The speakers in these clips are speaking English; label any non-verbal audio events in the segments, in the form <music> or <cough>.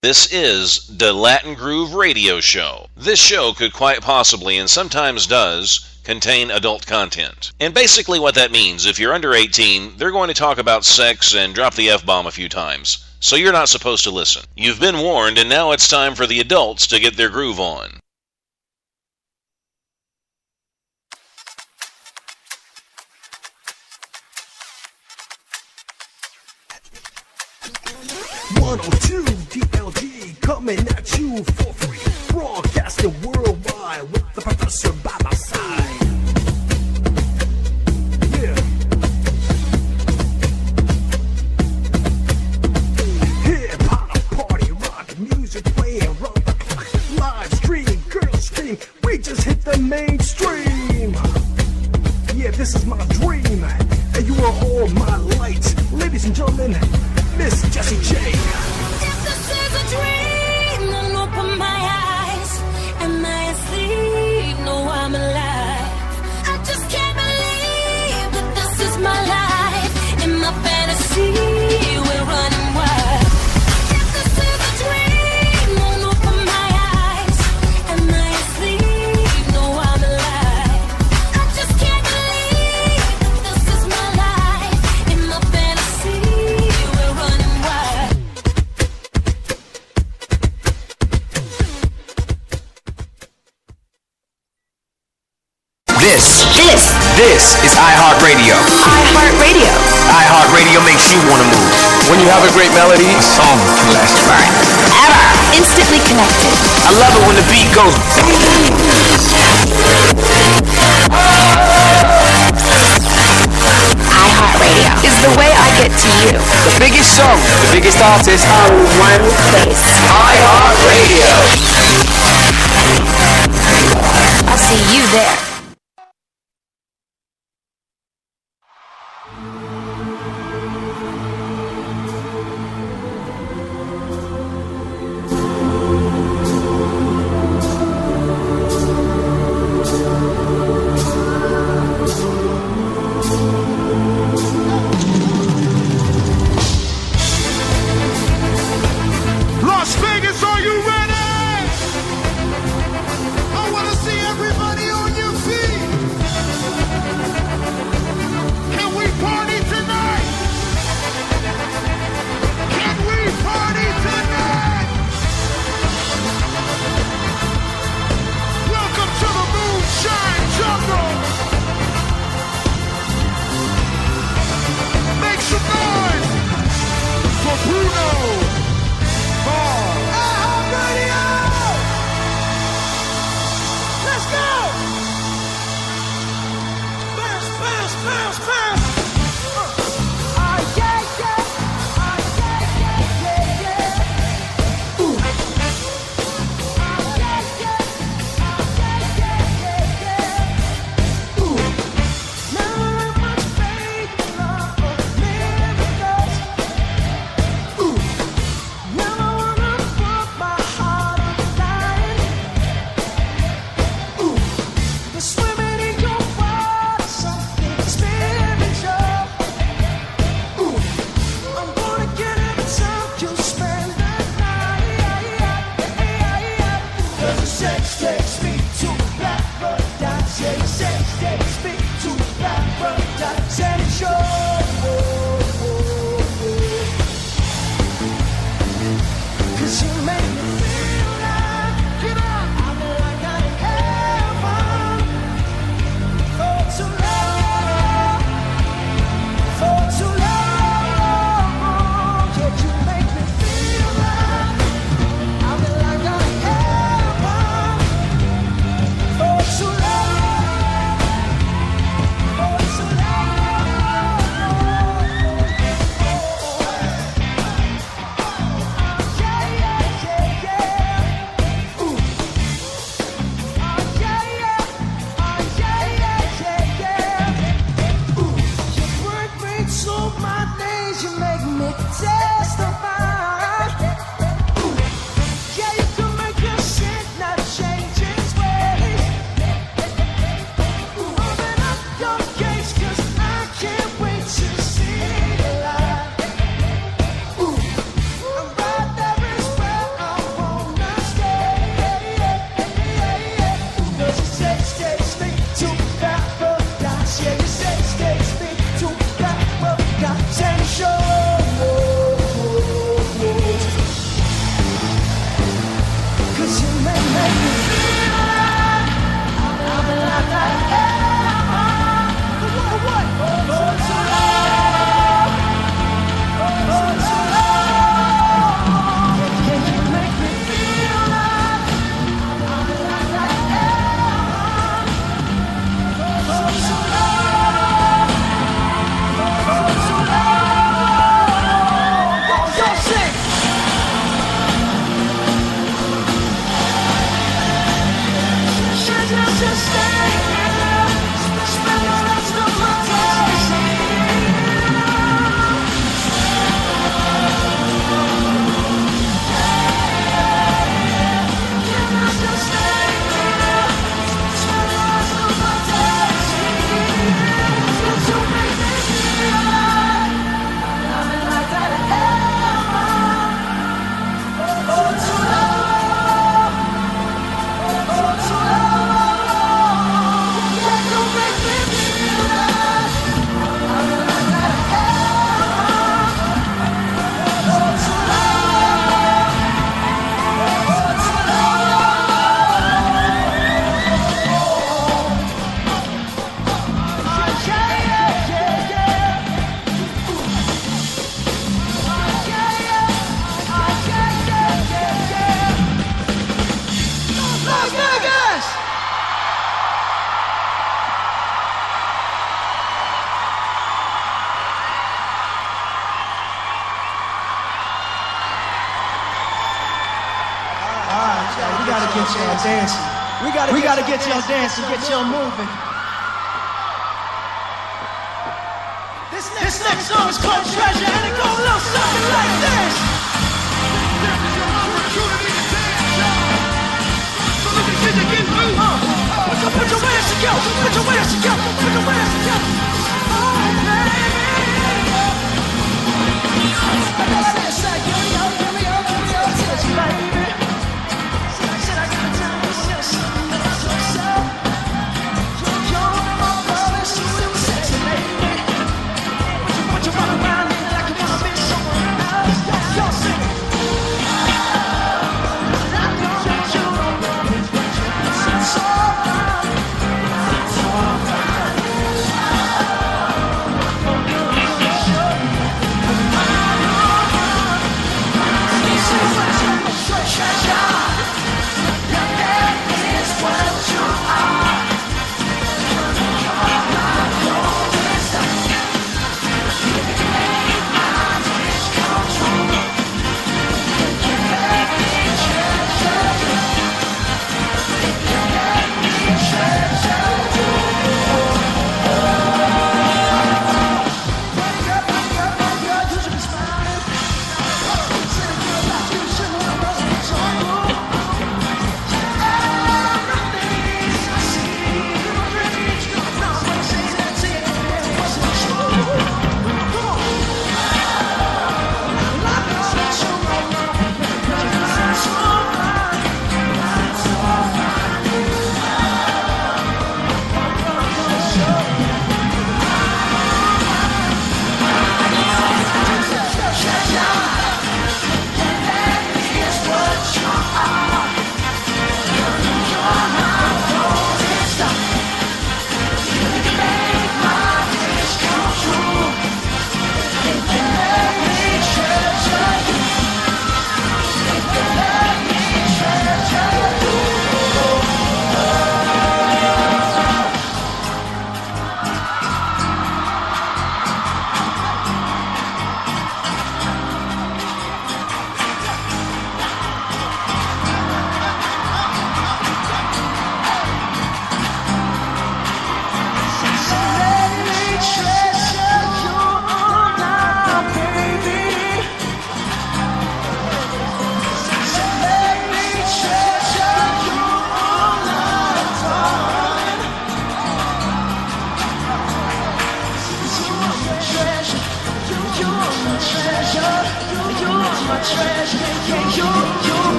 This is the Latin Groove Radio Show. This show could quite possibly, and sometimes does, contain adult content. And basically, what that means, if you're under 18, they're going to talk about sex and drop the F bomb a few times. So you're not supposed to listen. You've been warned, and now it's time for the adults to get their groove on. One or two coming at you for free. Broadcasting worldwide with the professor by my side. Yeah. Hip hop party rock music playing round the clock. Live stream, girls scream. We just hit the mainstream. Yeah, this is my dream, and you are all my light, ladies and gentlemen. Miss Jessie J. asleep? This, this is iHeartRadio. iHeartRadio. iHeartRadio makes you want to move. When you have a great melody, a song can last forever. Ever. Instantly connected. I love it when the beat goes. iHeartRadio is the way I get to you. The biggest song, the biggest artist. All one place. iHeartRadio. I'll see you there.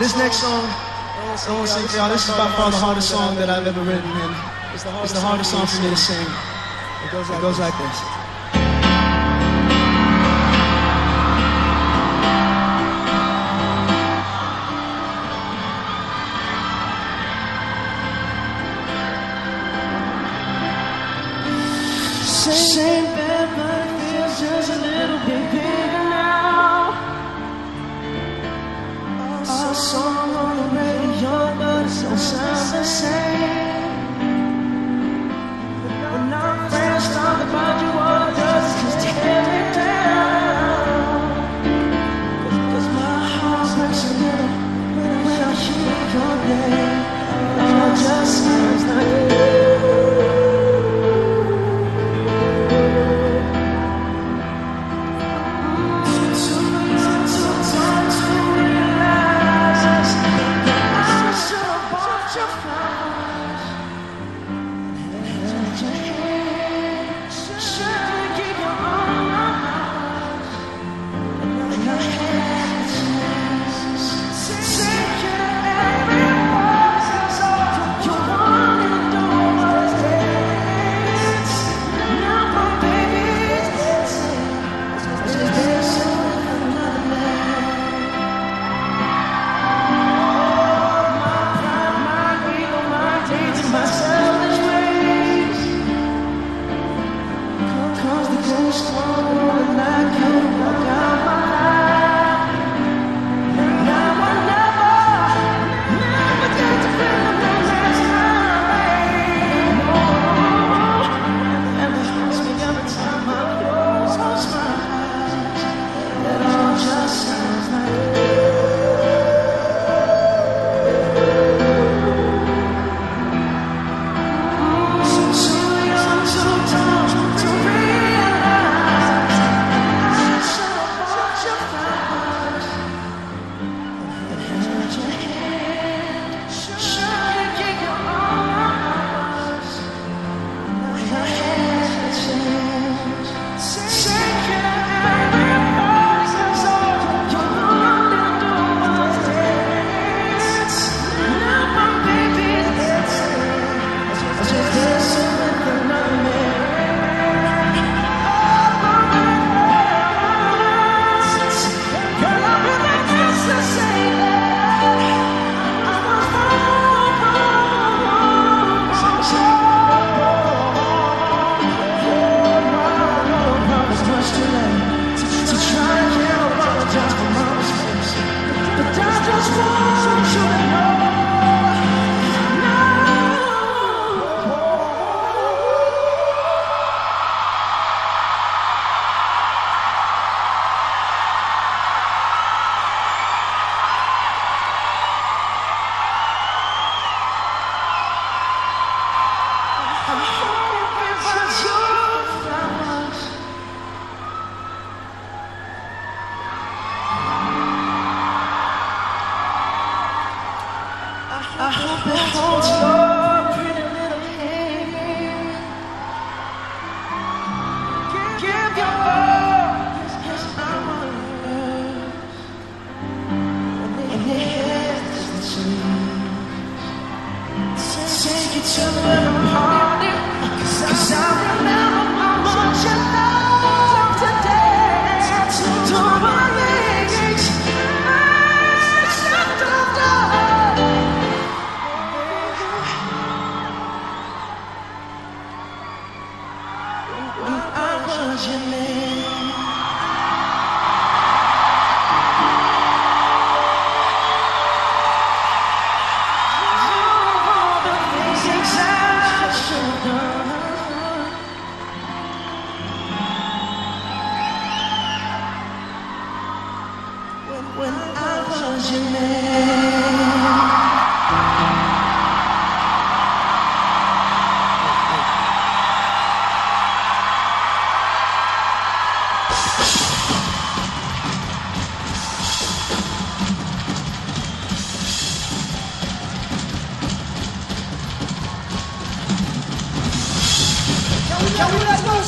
This next song, I want to y'all. This is by far the hardest song that I've ever written, and it's the hardest song for me to sing. It goes like this.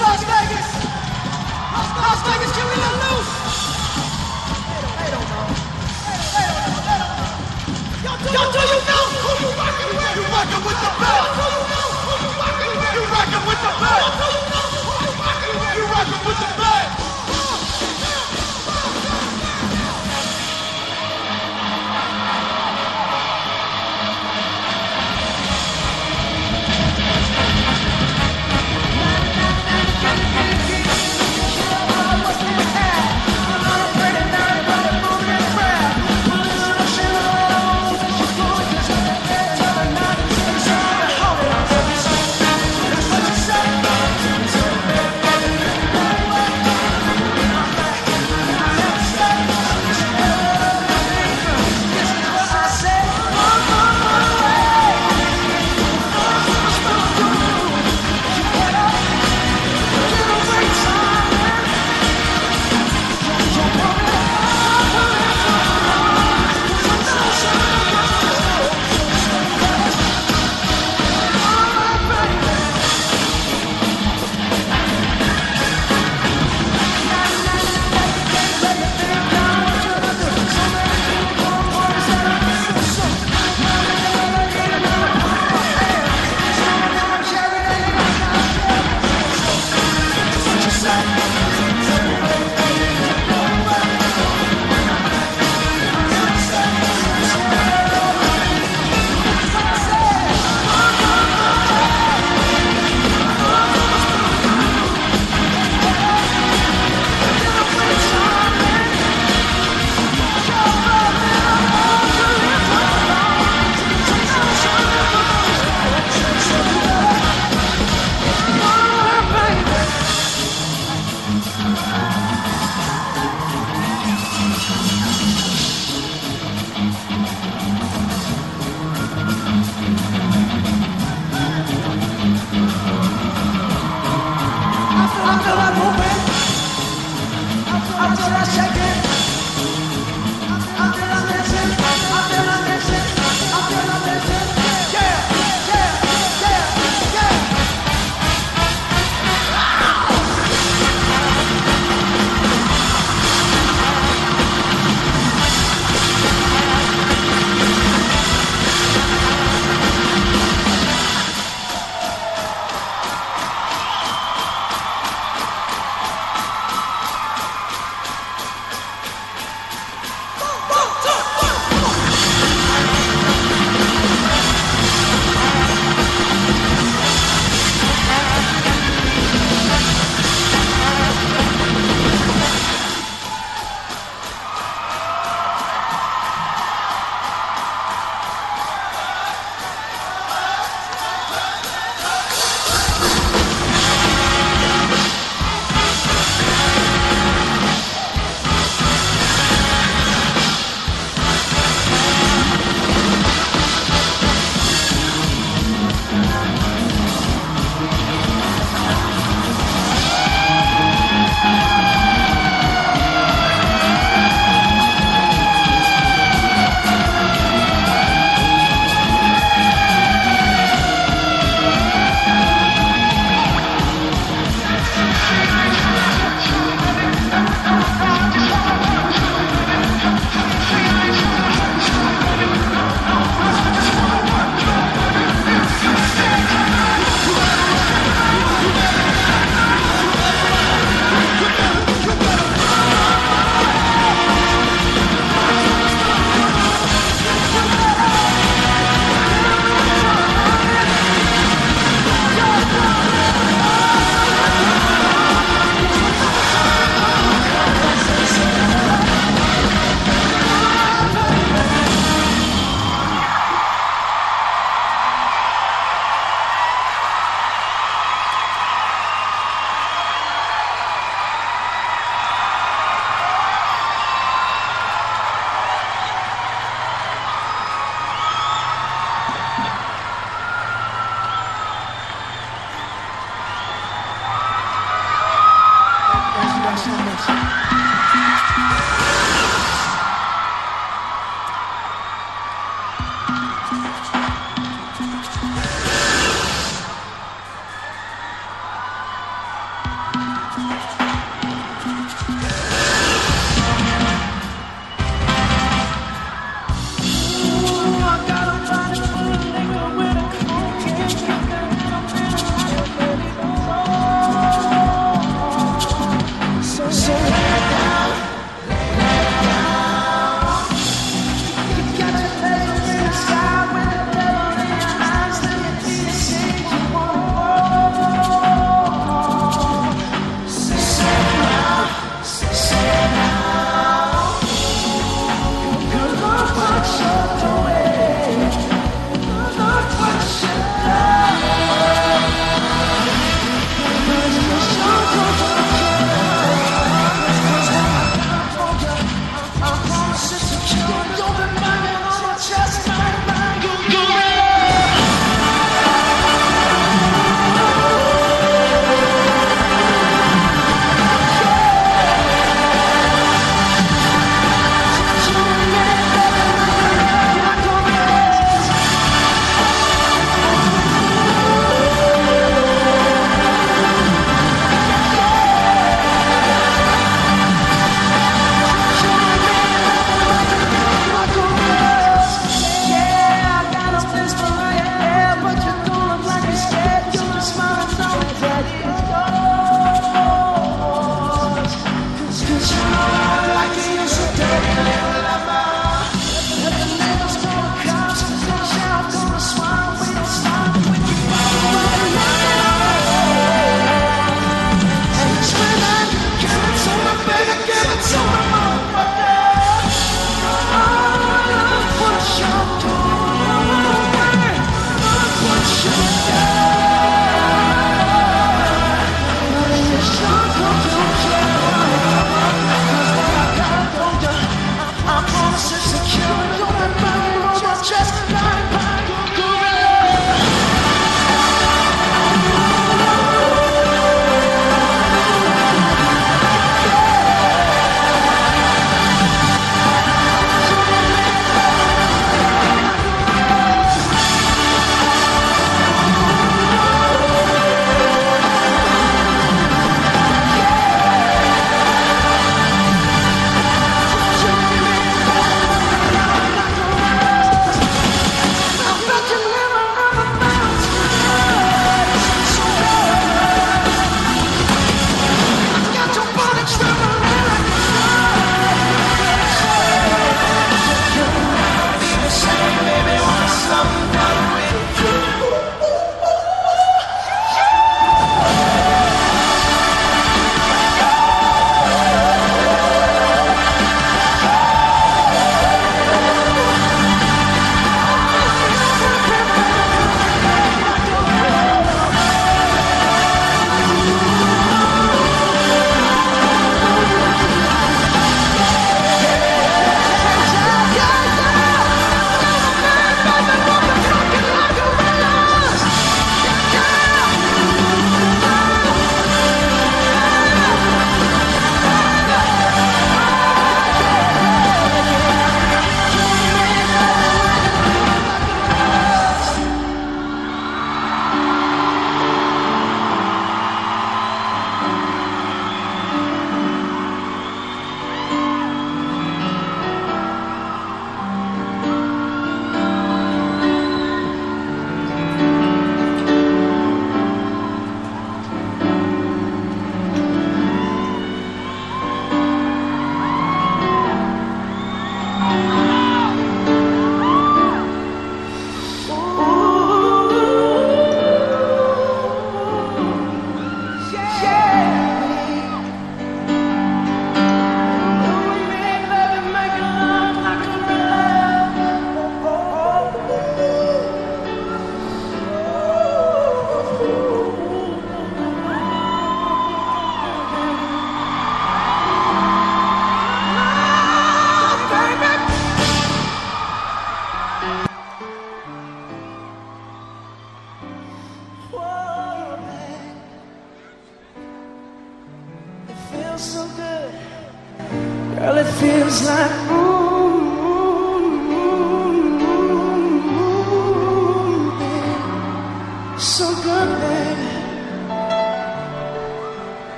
Las Vegas? Las, Las Vegas, can we let loose? They don't know. They don't know. They don't know. Yo, do you know who you rockin' with? You rockin' with the best. Do you know who you rockin' with? You rockin' with the best.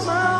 Want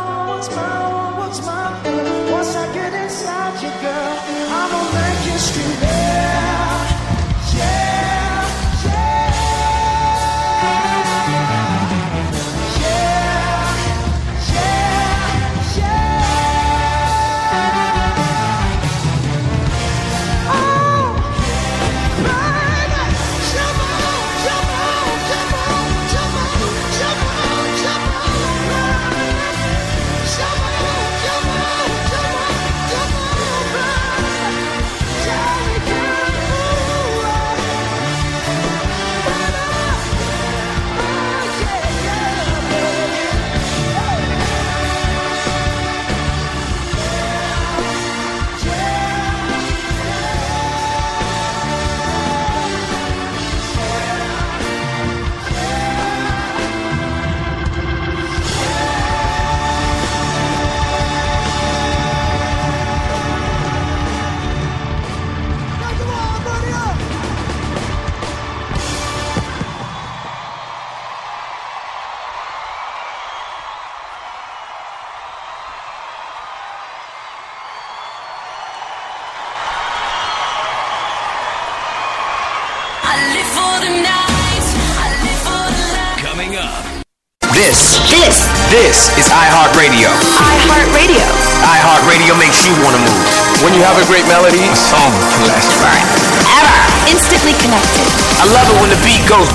connected. I love it when the beat goes.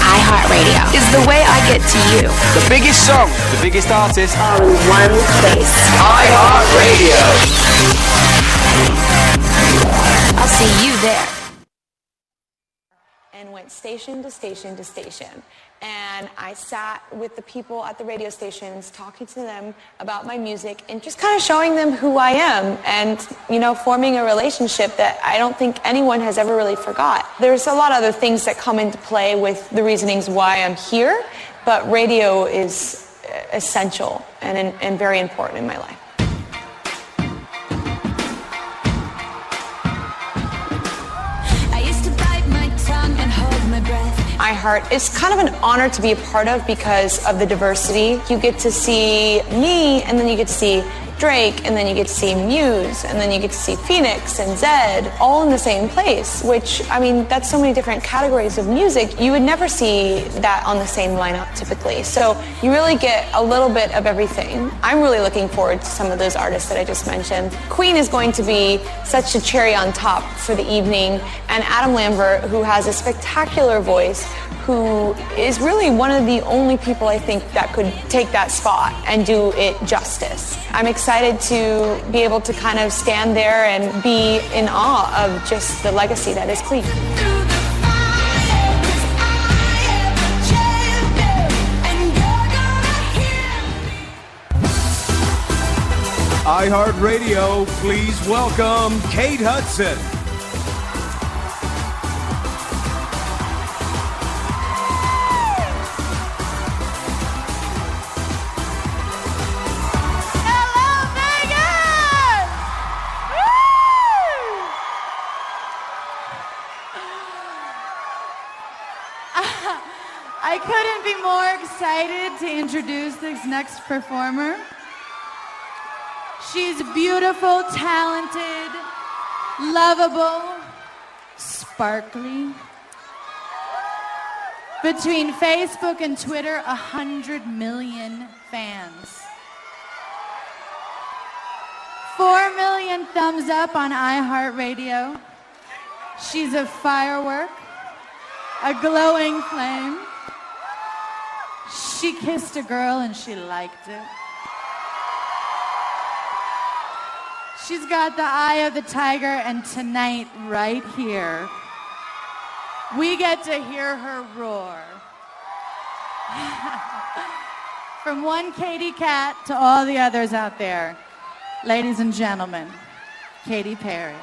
iHeartRadio is the way I get to you. The biggest song, the biggest artist. All in one place. iHeartRadio. I'll see you station to station to station. And I sat with the people at the radio stations, talking to them about my music and just kind of showing them who I am and, you know, forming a relationship that I don't think anyone has ever really forgot. There's a lot of other things that come into play with the reasonings why I'm here, but radio is uh, essential and, and very important in my life. Breath. iHeart is kind of an honor to be a part of because of the diversity. You get to see me, and then you get to see Drake, and then you get to see Muse, and then you get to see Phoenix and Zedd, all in the same place, which, I mean, that's so many different categories of music. You would never see that on the same lineup typically. So you really get a little bit of everything. I'm really looking forward to some of those artists that I just mentioned. Queen is going to be such a cherry on top for the evening, and Adam Lambert, who has a spectacular voice, who is really one of the only people I think that could take that spot and do it justice. I'm excited to be able to kind of stand there and be in awe of just the legacy that is me. iHeartRadio, please welcome Kate Hudson. Be more excited to introduce this next performer. She's beautiful, talented, lovable, sparkly. Between Facebook and Twitter, a hundred million fans. Four million thumbs up on iHeartRadio. She's a firework, a glowing flame. She kissed a girl and she liked it. She's got the eye of the tiger, and tonight, right here, we get to hear her roar. <laughs> From one KatyCat to all the others out there, ladies and gentlemen, Katy Perry.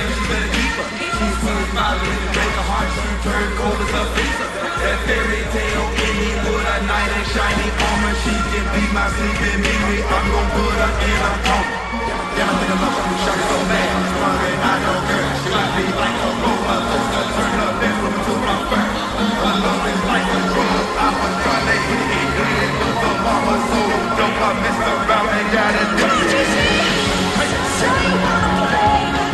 You get the chance, you better keep her. She's full smiling and break her heart. She turn cold as a freezer. That fairy tale ending with a knight in shiny armor. She can be my sleeping memory. I'm gonna put her in a coma. Damn, I think I love her. Shorty so bad. Wondering I know girl. She might be like a roller coaster. Turn that woman to my first. My love is like a drug. I was trying to hit it good. But mama so dope. I messed around and got addicted. Thank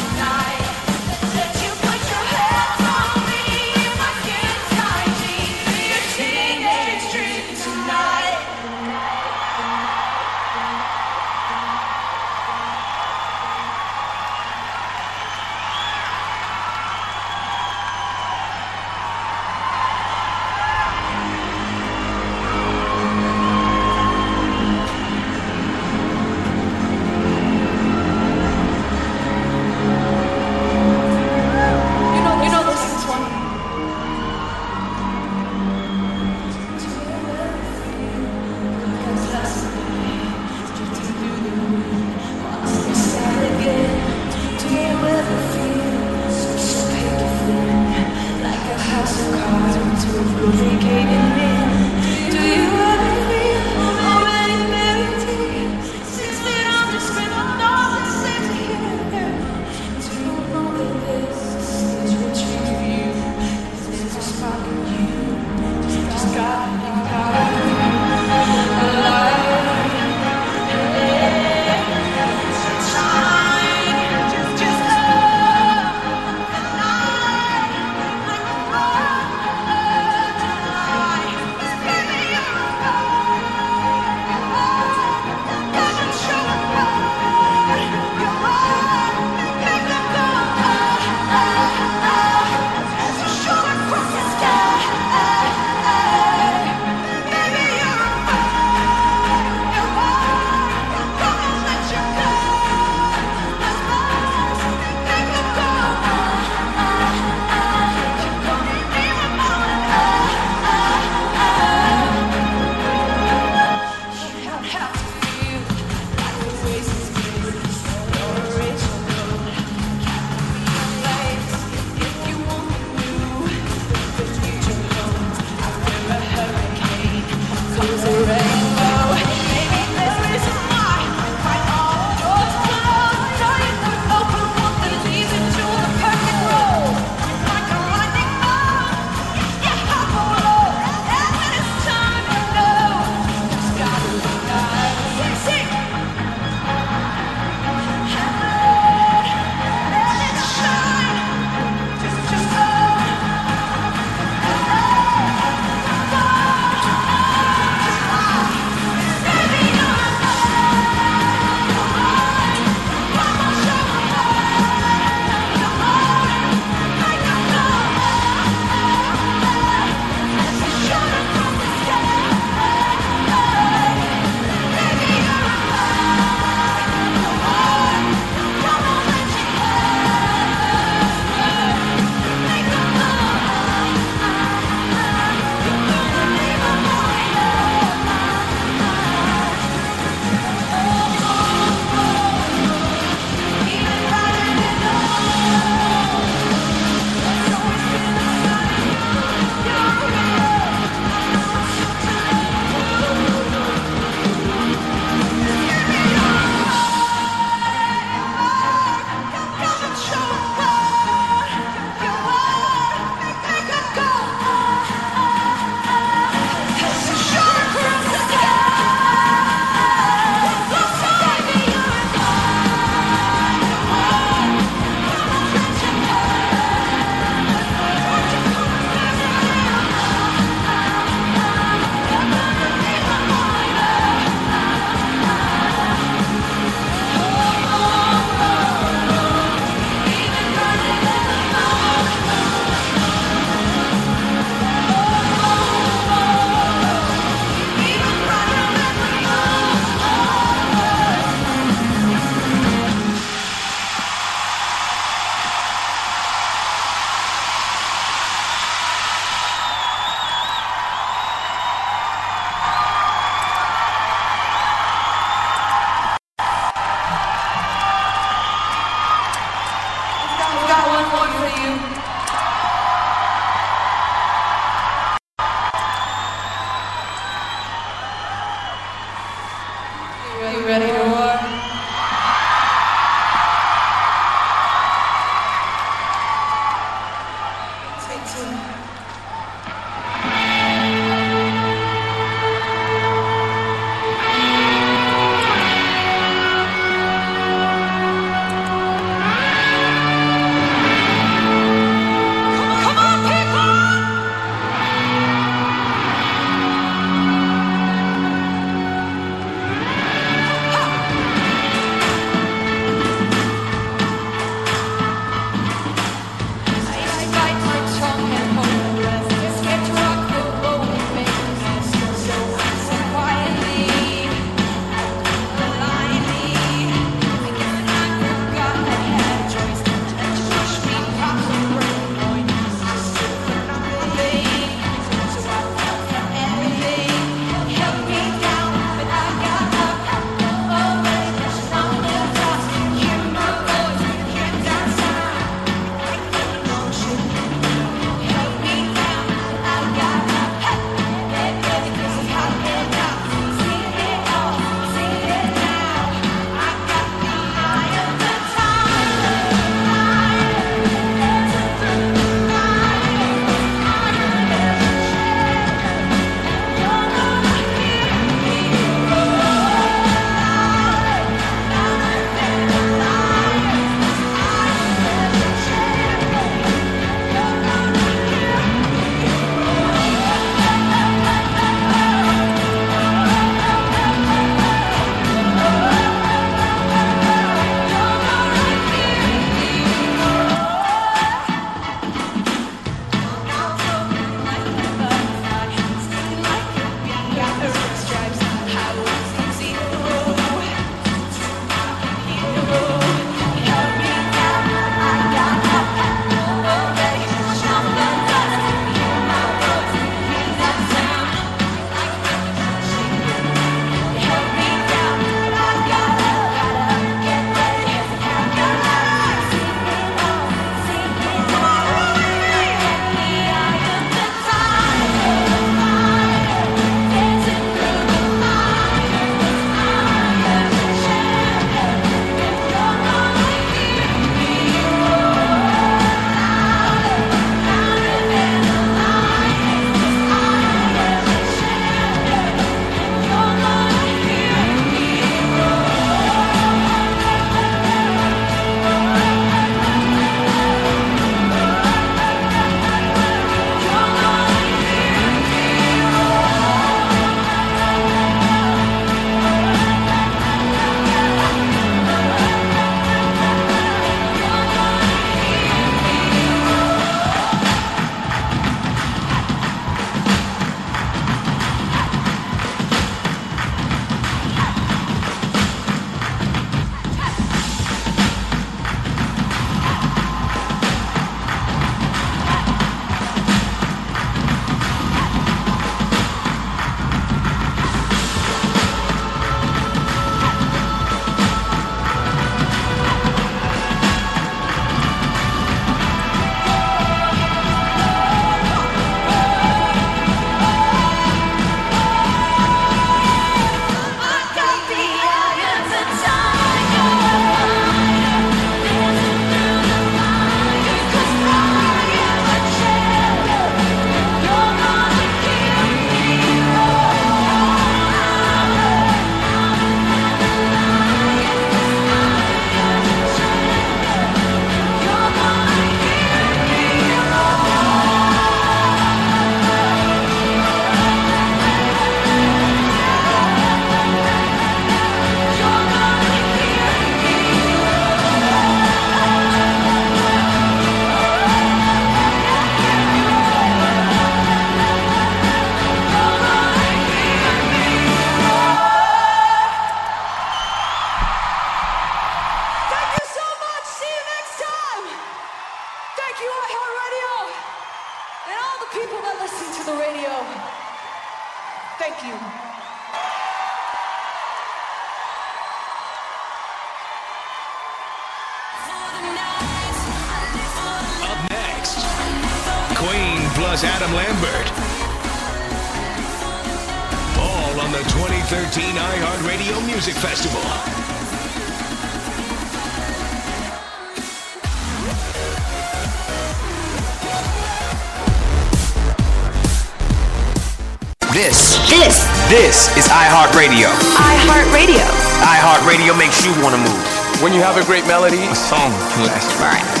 you want to move? When you have a great melody, a song can last forever.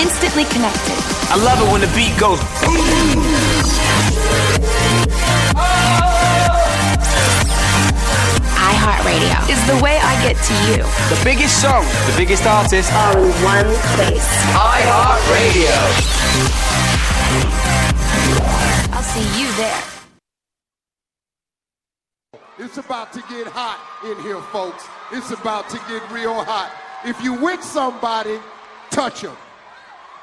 Instantly connected. I love it when the beat goes boom. iHeartRadio is the way I get to you. The biggest song, the biggest artist. All in one place. iHeartRadio. I'll see you there. It's about to get hot in here, folks. It's about to get real hot. If you with somebody, touch them.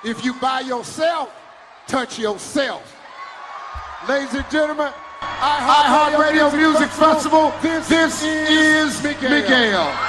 If you by yourself, touch yourself. Ladies and gentlemen, iHeartRadio Music, Music Festival, Festival. This, this, is, is Miguel. Miguel.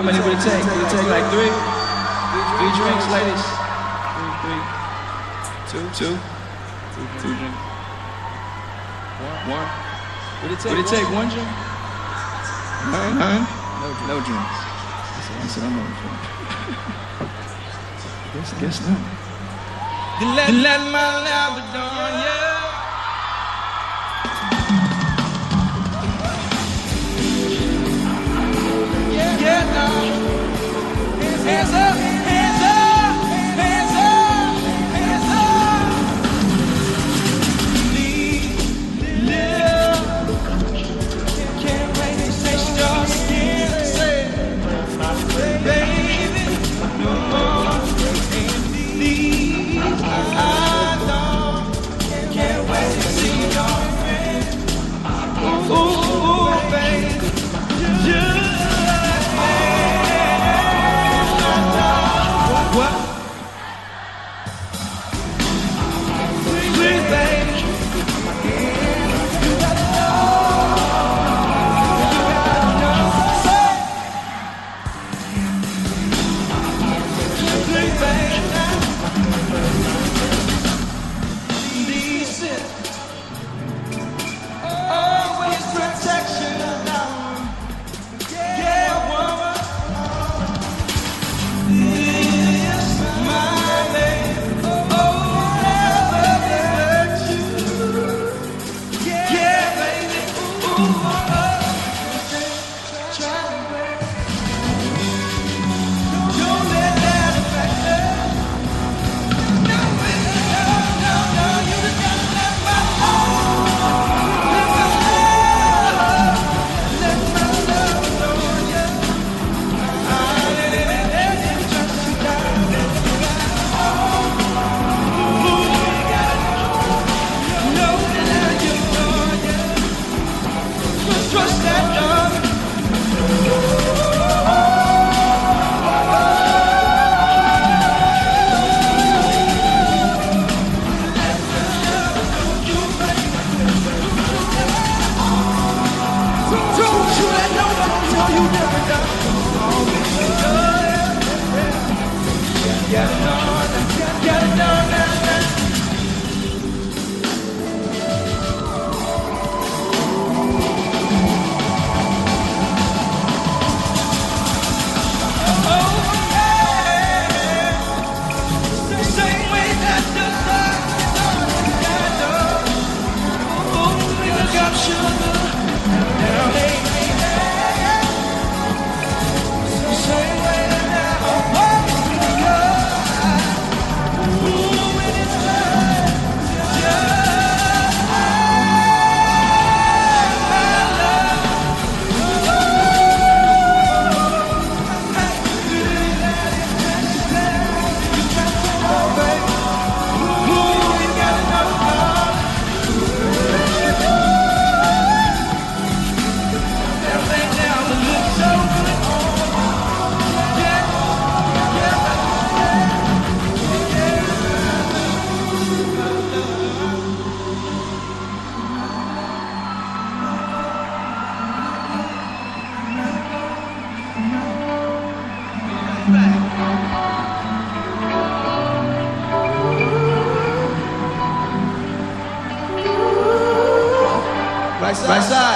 How many would it take? Would it take like three? Three drinks, ladies? Three, three. Two, two. Two, two. One. One. Would it take, would it take one drink? None? None? No, drinks. I said, I'm not drink. Guess, guess not. You let my love adorn you. Right side.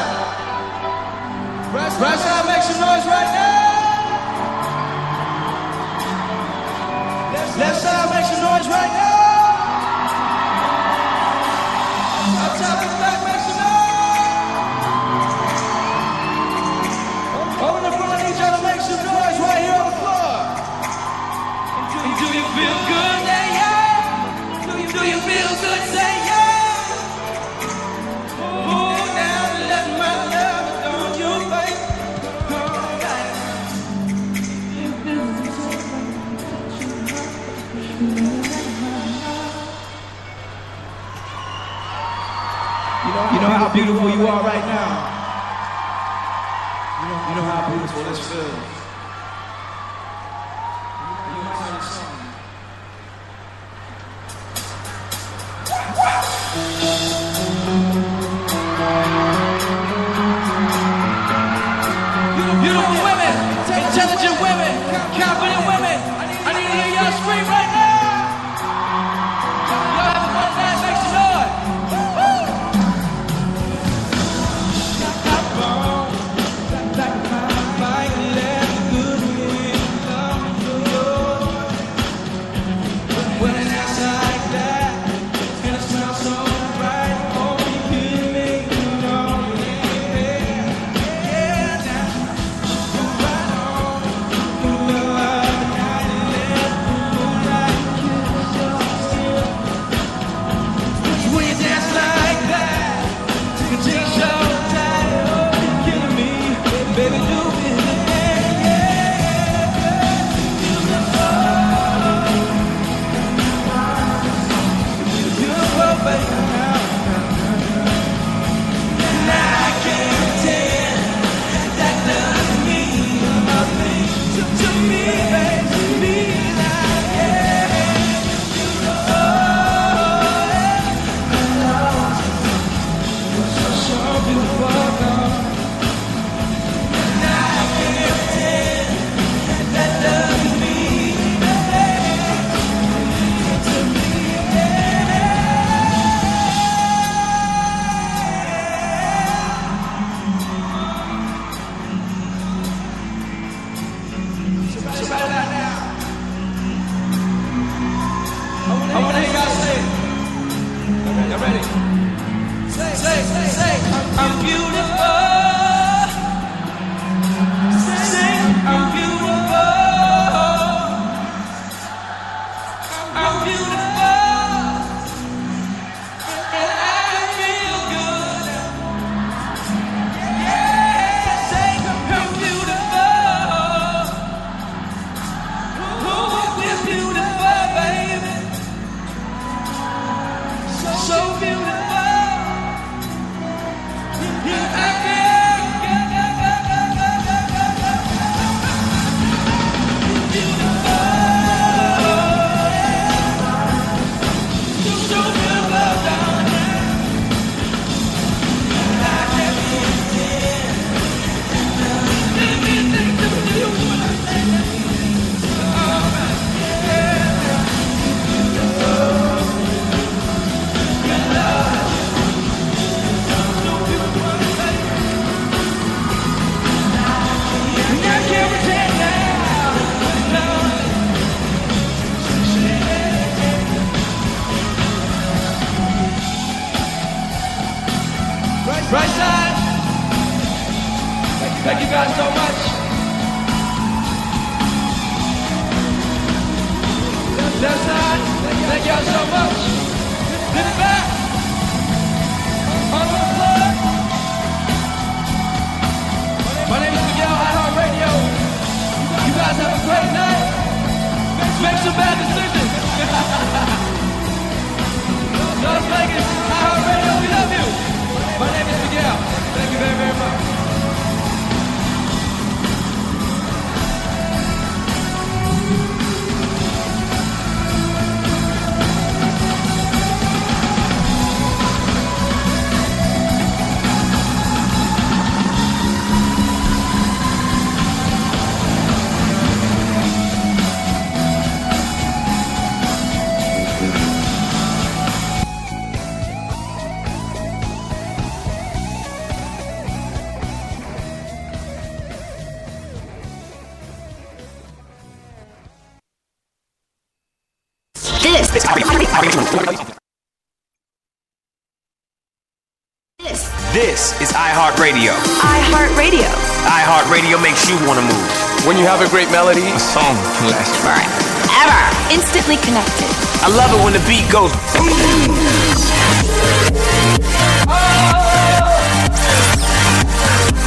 iHeartRadio. iHeartRadio makes you want to move. When you have a great melody, a song can last forever. Ever instantly connected. I love it when the beat goes boom.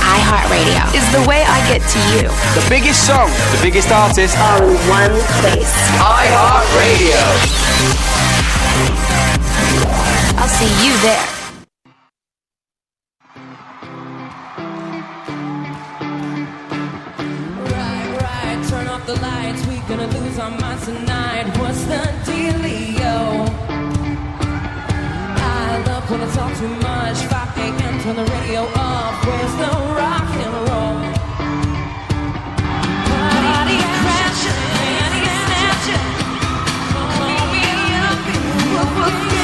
iHeartRadio is the way I get to you. The biggest song, the biggest artist. All in one place. iHeartRadio. I'll see you there. The lights. We gonna lose our minds tonight. What's the dealio? I love when I talk too much. 5 a.m. turn the radio off. Where's the rock and roll? Party crashing, party snatching. Call me up,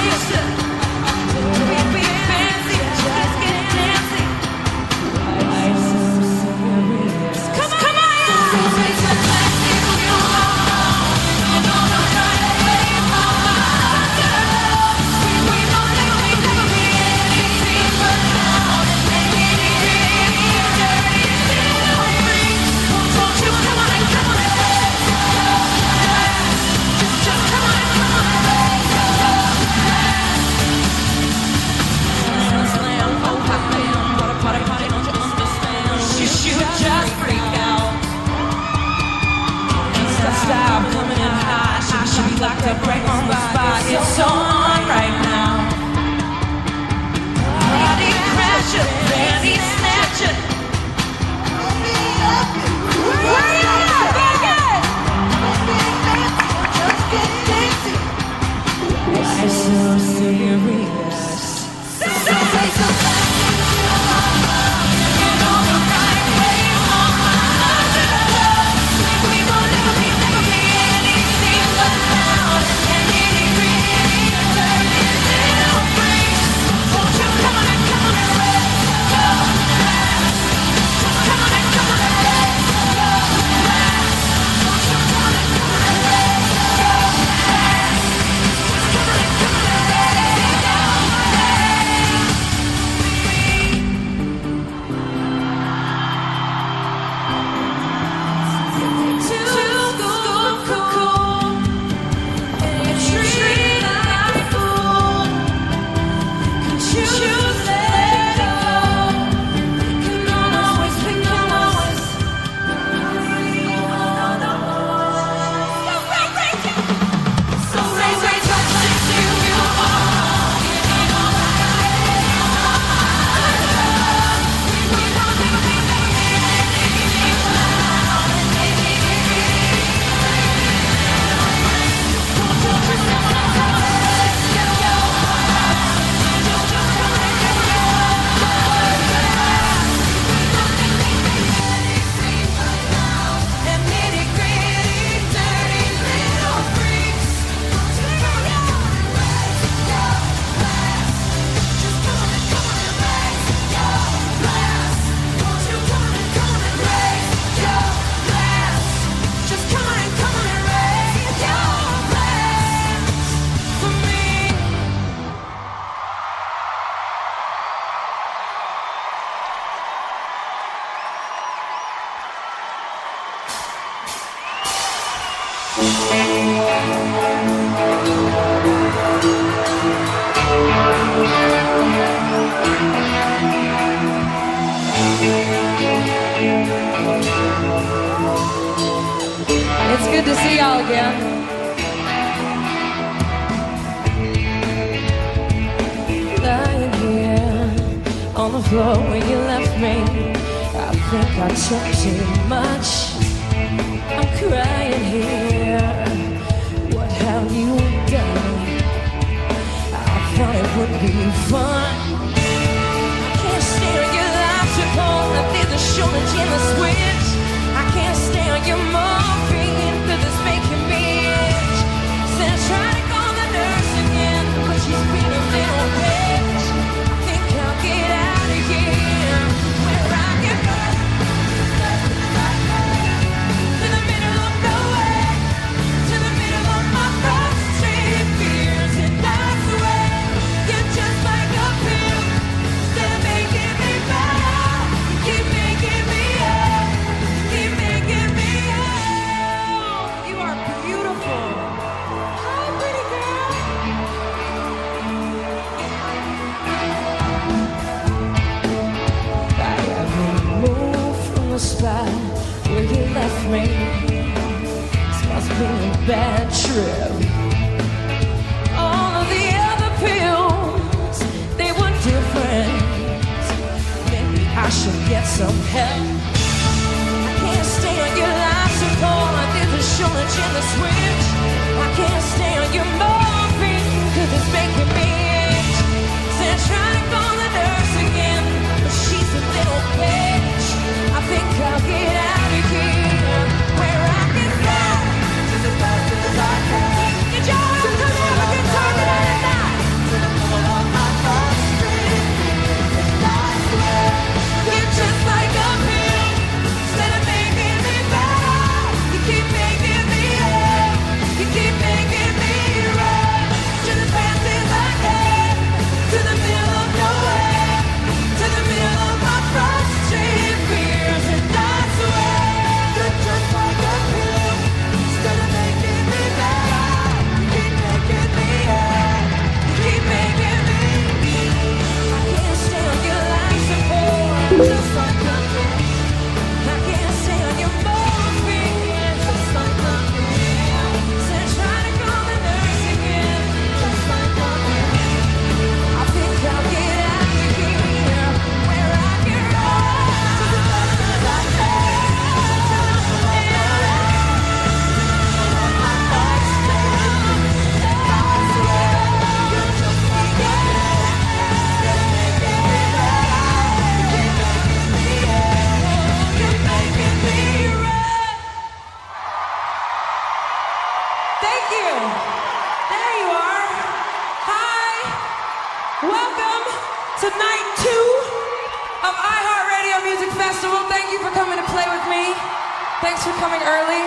early.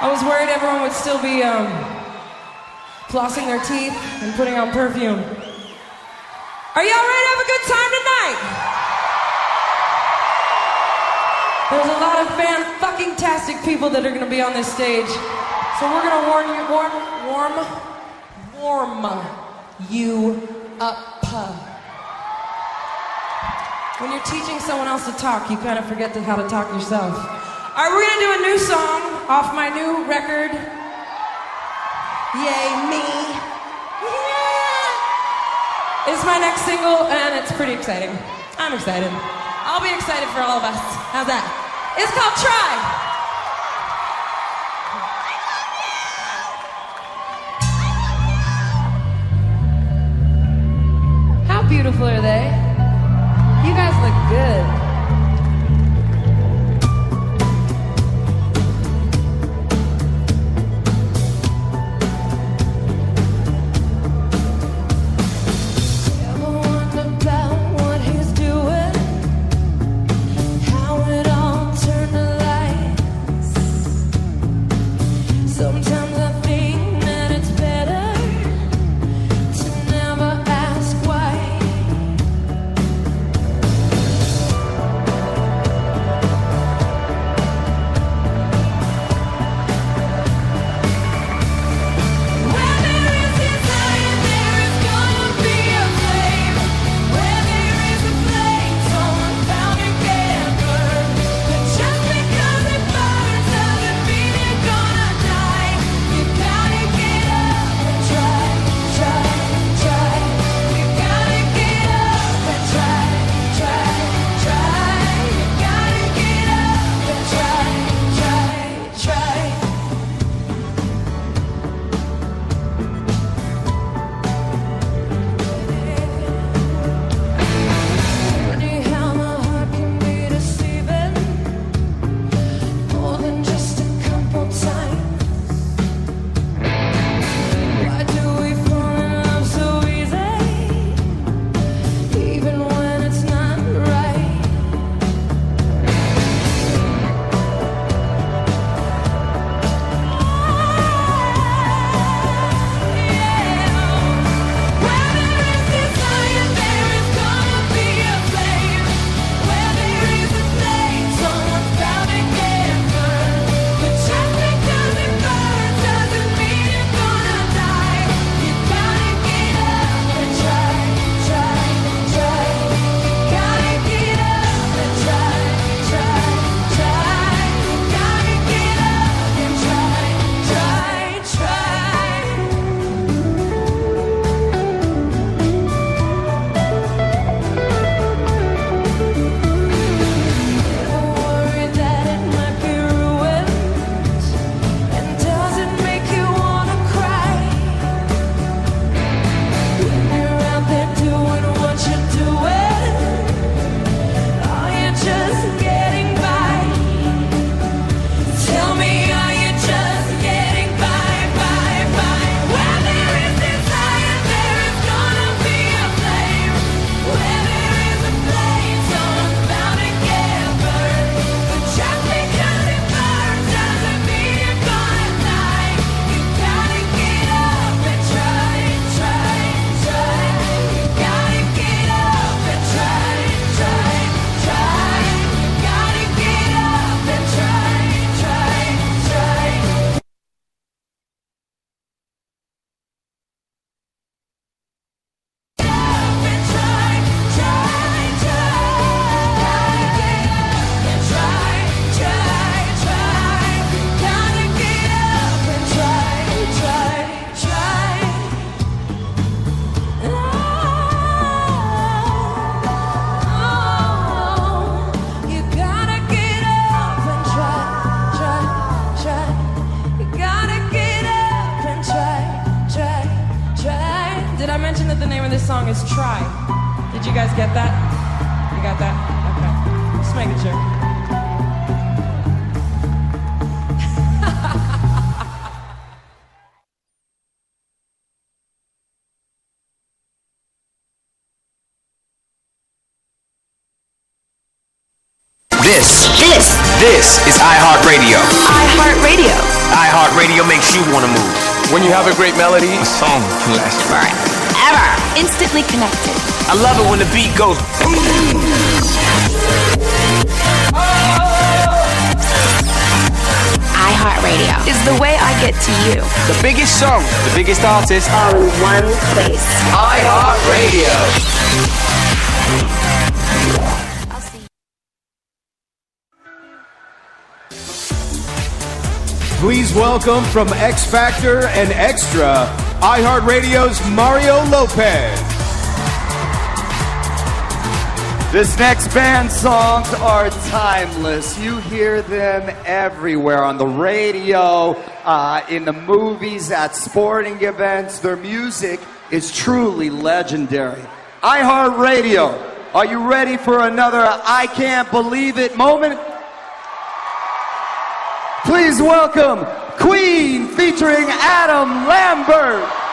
I was worried everyone would still be um, flossing their teeth and putting on perfume. Are y'all ready to have a good time tonight? There's a lot of fan fucking tastic people that are gonna be on this stage. So we're gonna warm you warm warm warm you up. When you're teaching someone else to talk, you kind of forget how to talk yourself. Are we going to do a new song off my new record. Yay, me. Yeah. It's my next single, and it's pretty exciting. I'm excited. I'll be excited for all of us. How's that? It's called Try. How beautiful are they? You guys look good. This is iHeartRadio. iHeartRadio. iHeartRadio makes you want to move. When you have a great melody, a song can last forever. Ever Instantly connected. I love it when the beat goes boom. iHeartRadio is the way I get to you. The biggest song, the biggest artist, all in one place. iHeartRadio. Please welcome from X Factor and Extra, iHeartRadio's Mario Lopez. This next band's songs are timeless. You hear them everywhere on the radio, uh, in the movies, at sporting events. Their music is truly legendary. iHeartRadio, are you ready for another I Can't Believe It moment? Please welcome Queen featuring Adam Lambert.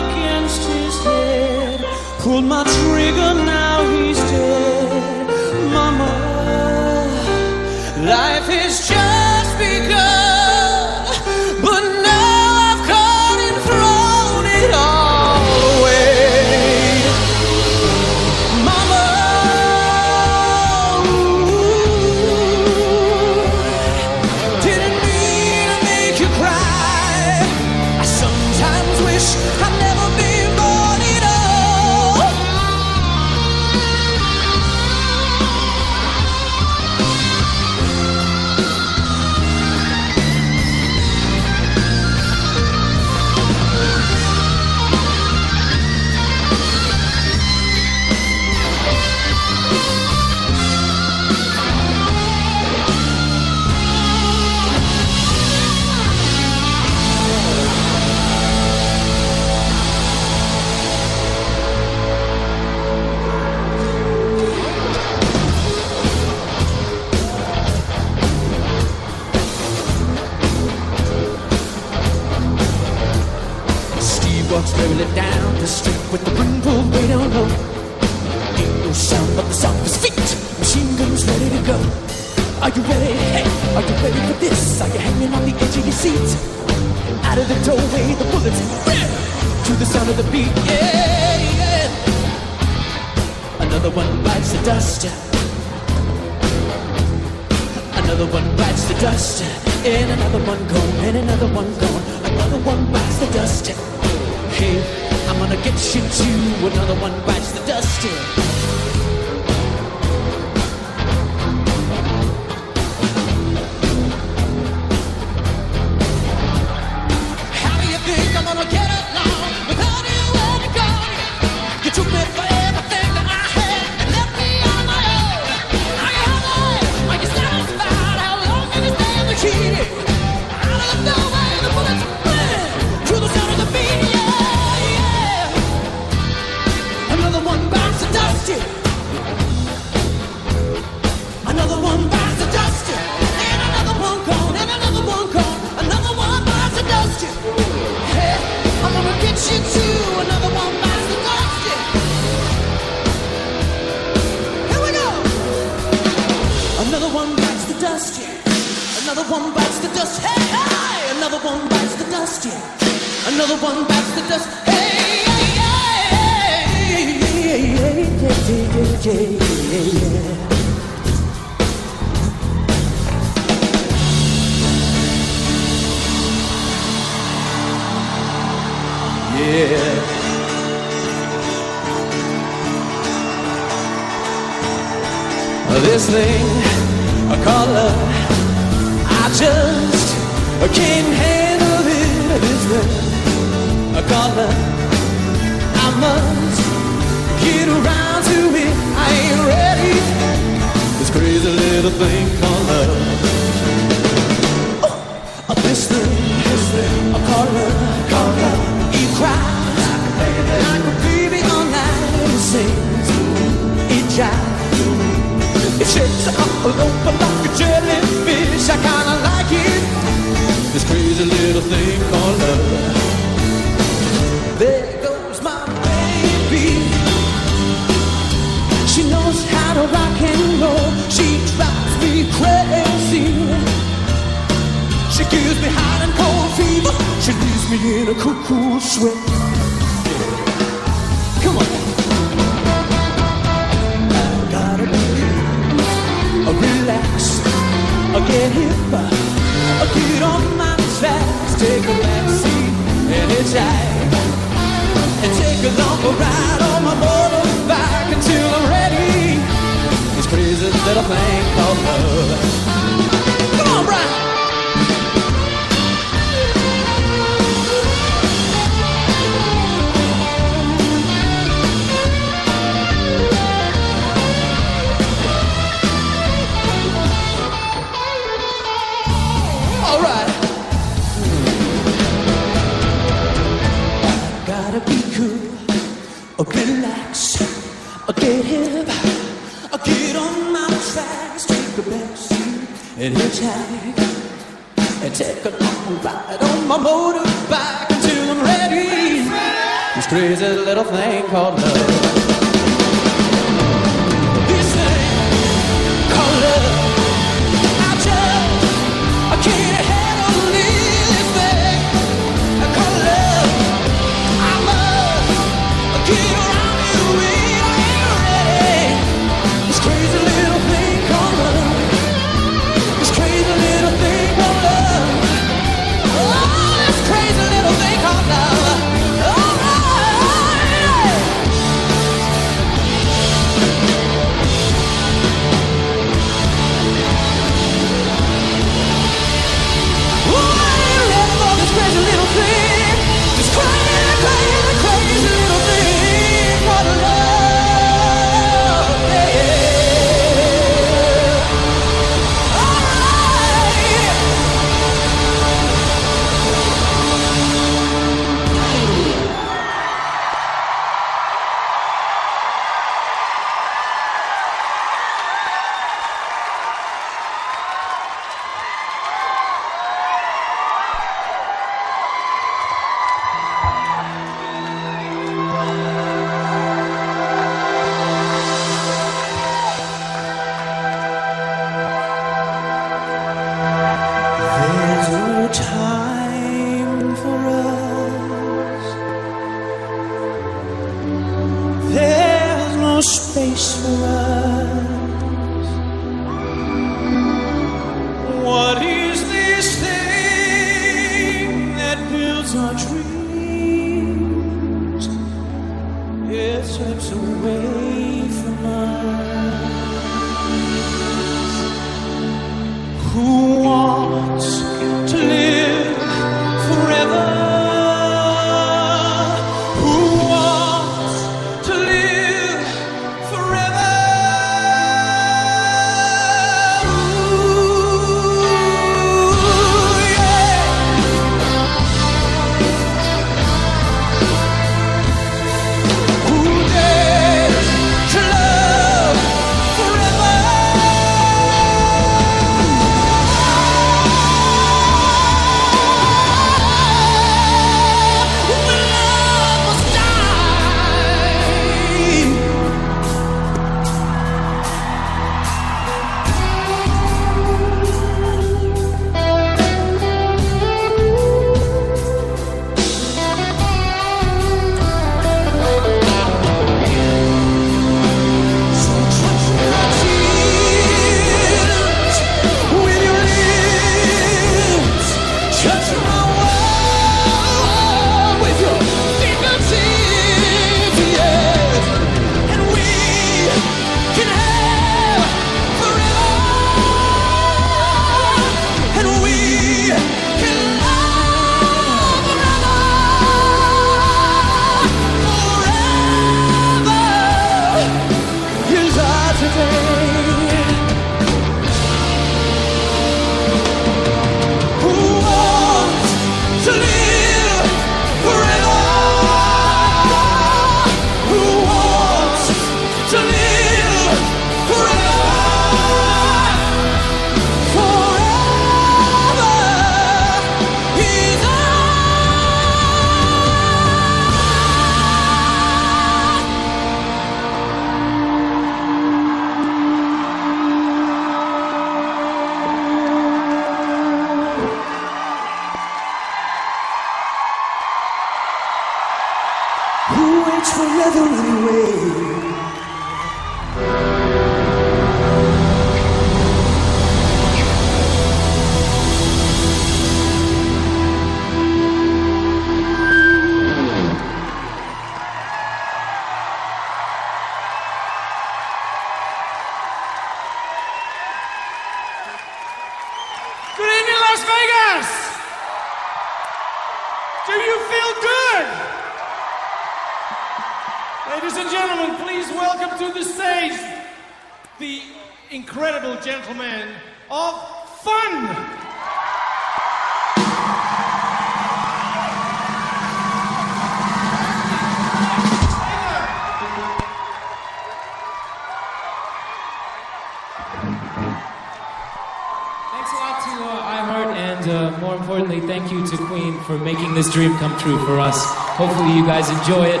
through for us. Hopefully, you guys enjoy it.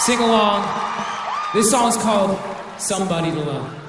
Sing along. This song's called Somebody to Love.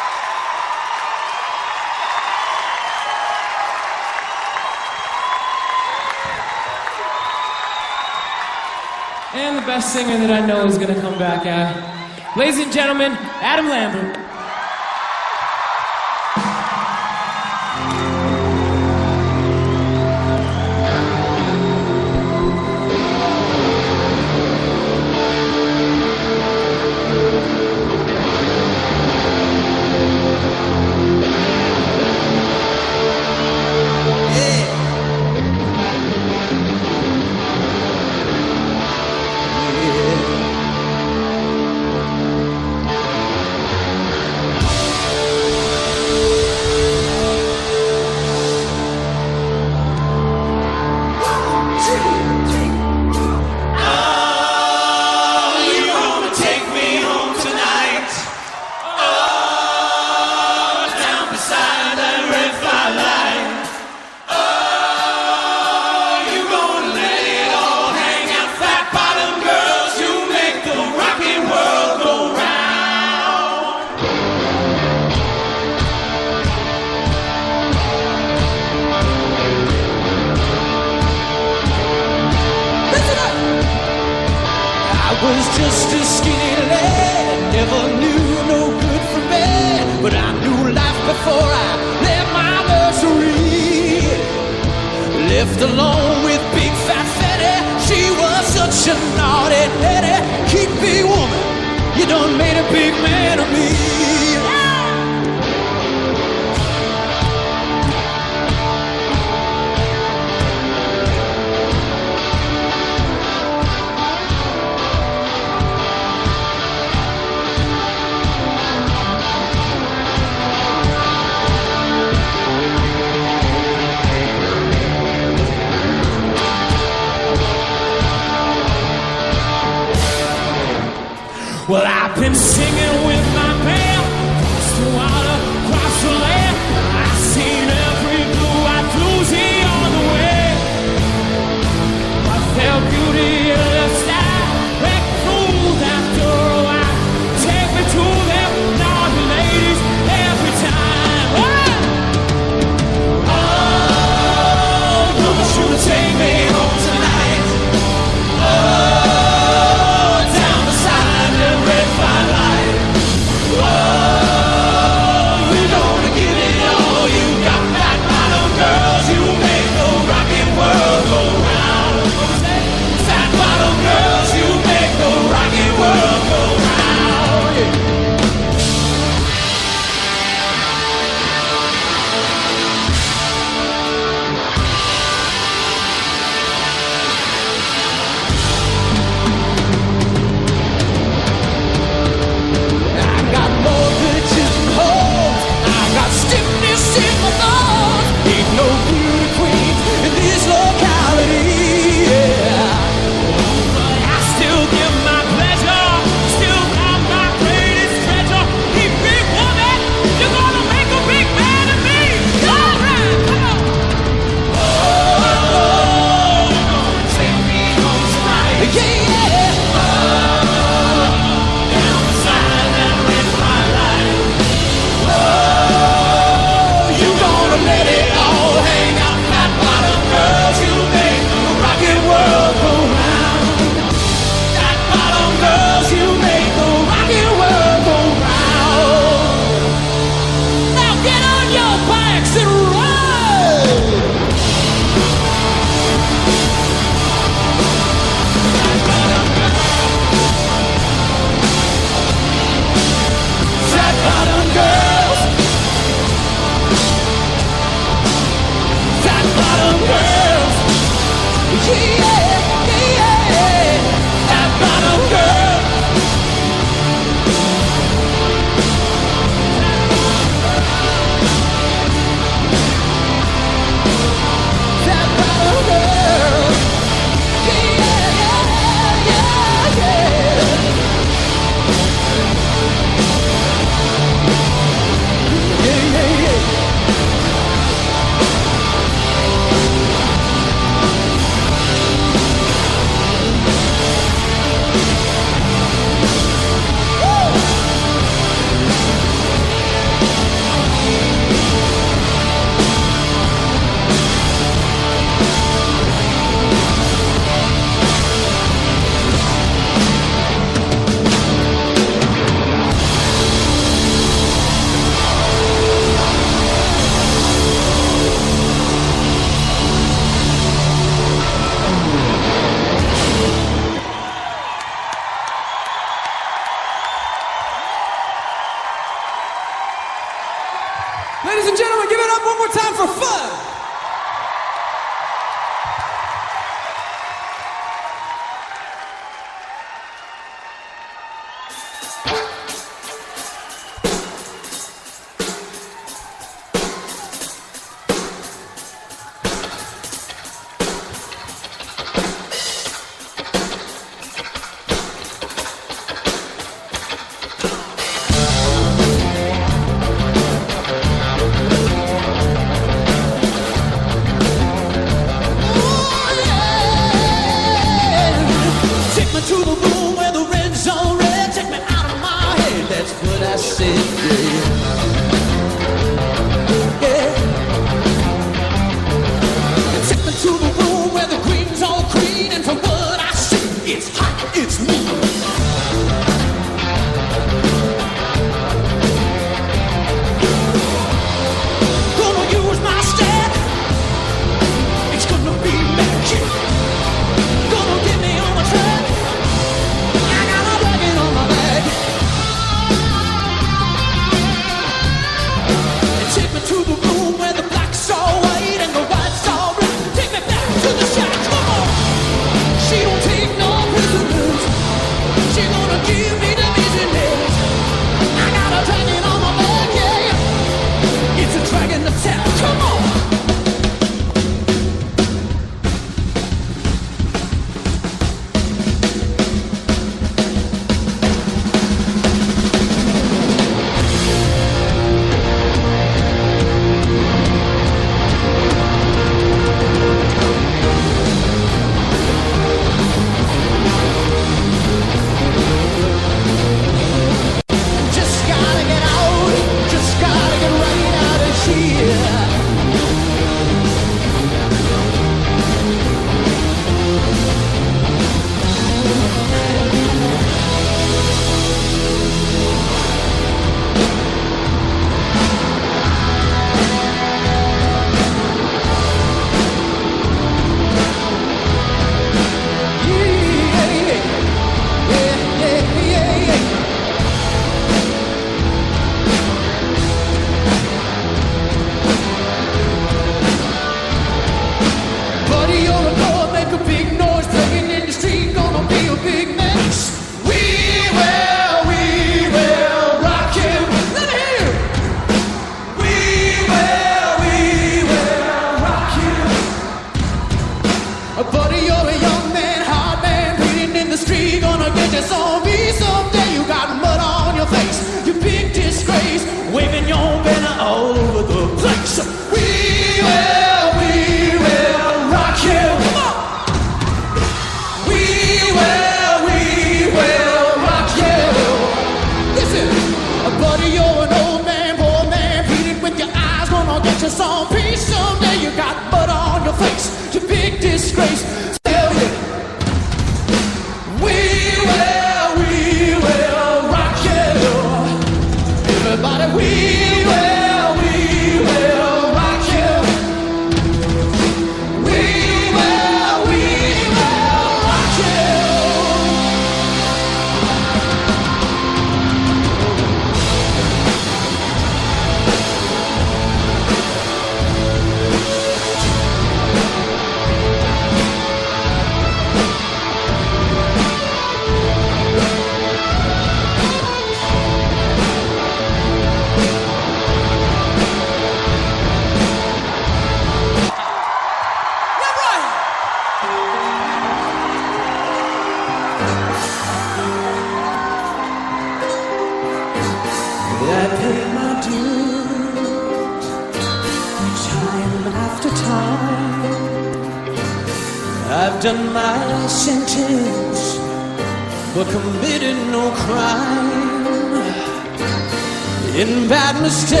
and bad mistakes.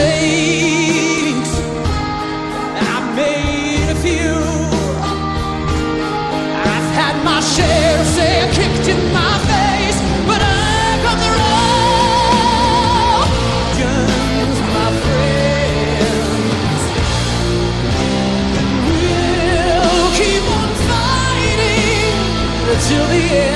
I made a few. I've had my share of say kicked in my face, but I've got the wrong guns, my friends. And we'll keep on fighting until the end.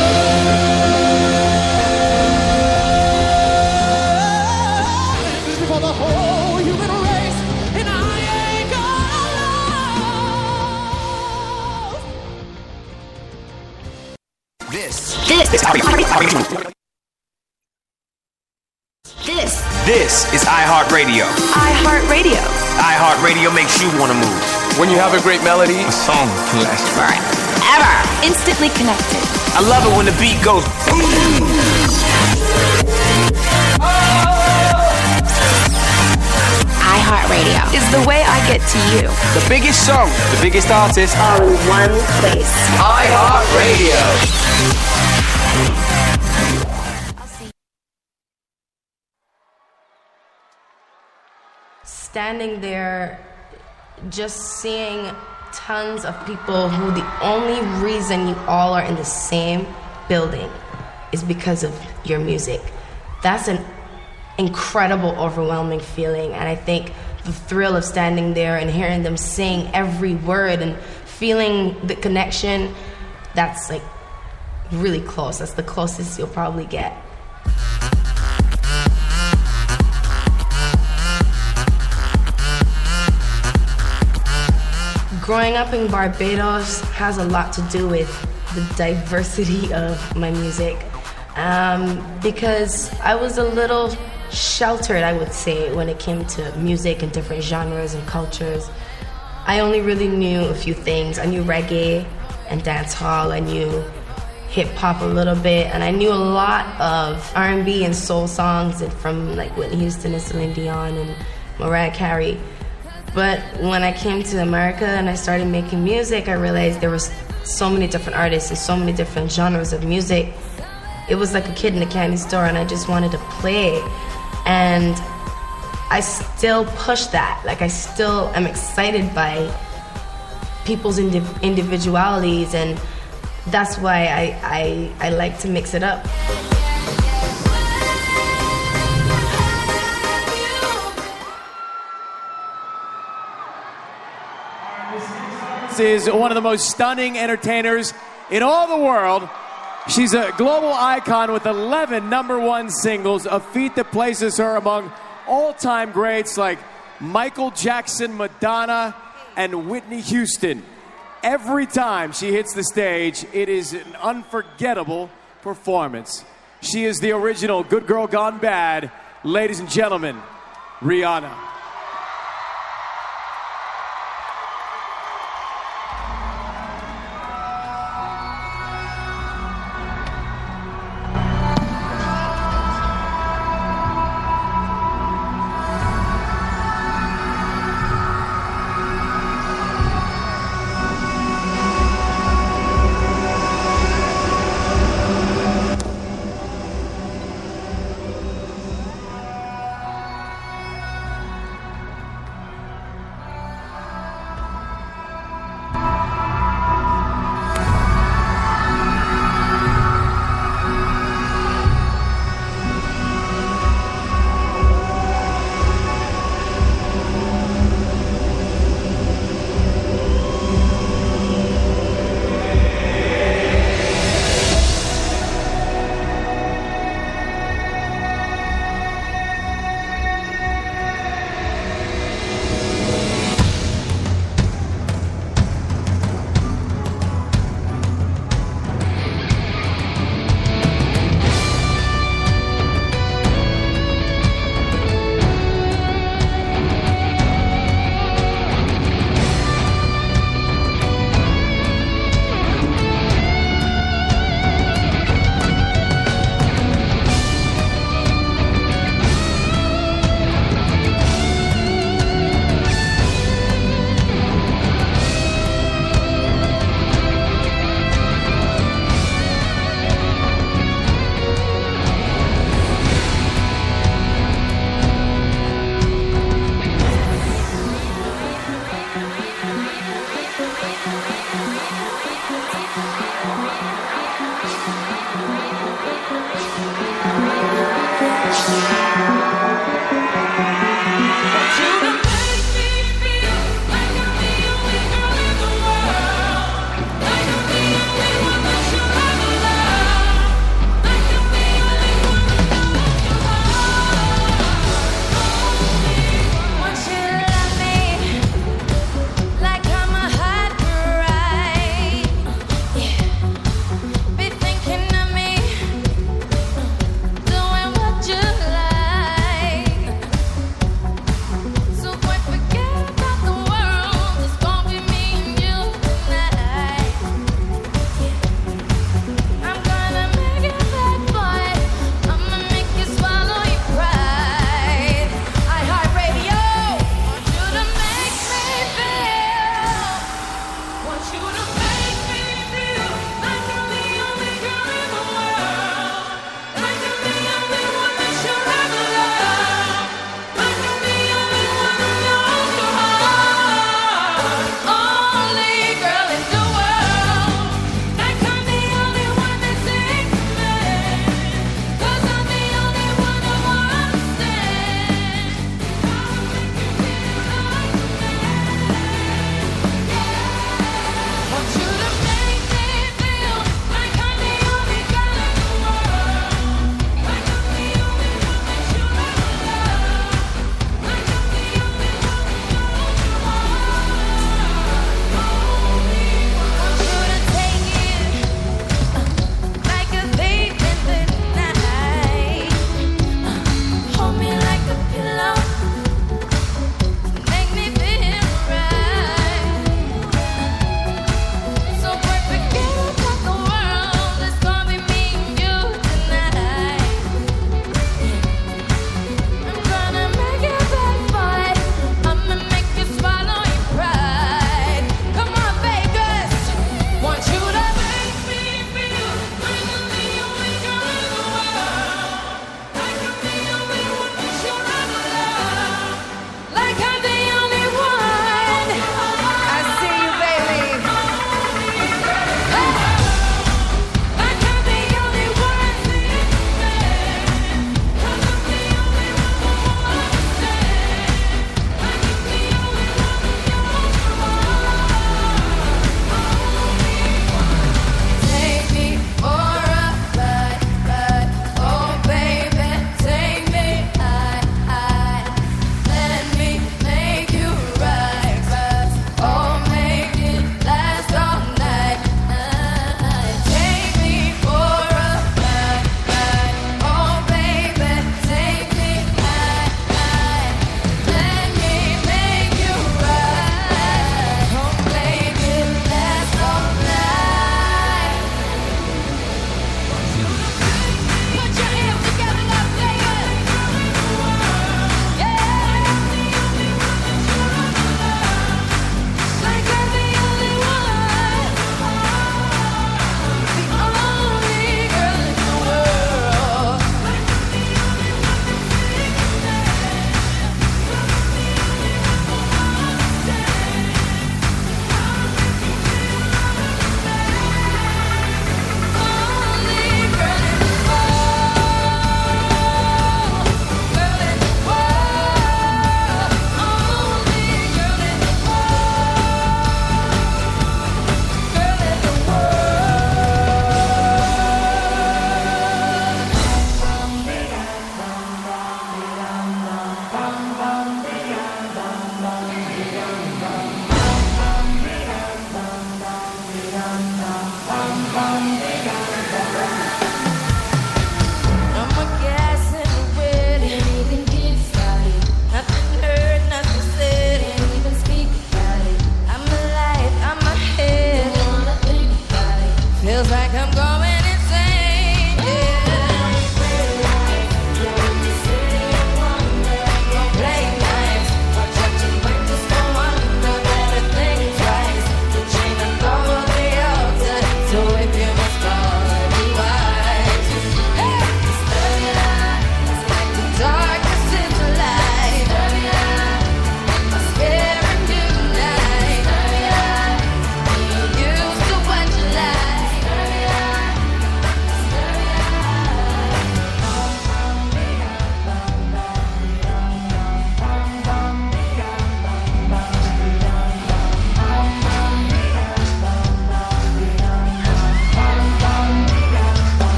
This. This. is This. This is iHeartRadio. iHeartRadio. iHeartRadio makes you want to move. When you have a great melody, a song can last forever. Ever. Instantly connected. I love it when the beat goes boom. iHeartRadio is the way I get to you. The biggest song, the biggest artist, All in one place. iHeartRadio. Standing there just seeing tons of people who the only reason you all are in the same building is because of your music. That's an incredible, overwhelming feeling. And I think the thrill of standing there and hearing them sing every word and feeling the connection, that's like really close. That's the closest you'll probably get. Growing up in Barbados has a lot to do with the diversity of my music. Um, because I was a little sheltered, I would say, when it came to music and different genres and cultures. I only really knew a few things. I knew reggae and dancehall. I knew hip hop a little bit, and I knew a lot of R&B and soul songs from like Whitney Houston and Celine Dion and Mariah Carey. But when I came to America and I started making music, I realized there was so many different artists and so many different genres of music. It was like a kid in a candy store, and I just wanted to play. And I still push that. Like I still am excited by people's indi- individualities, and that's why I, I I like to mix it up. Is one of the most stunning entertainers in all the world. She's a global icon with 11 number one singles, a feat that places her among all time greats like Michael Jackson, Madonna, and Whitney Houston. Every time she hits the stage, it is an unforgettable performance. She is the original Good Girl Gone Bad. Ladies and gentlemen, Rihanna.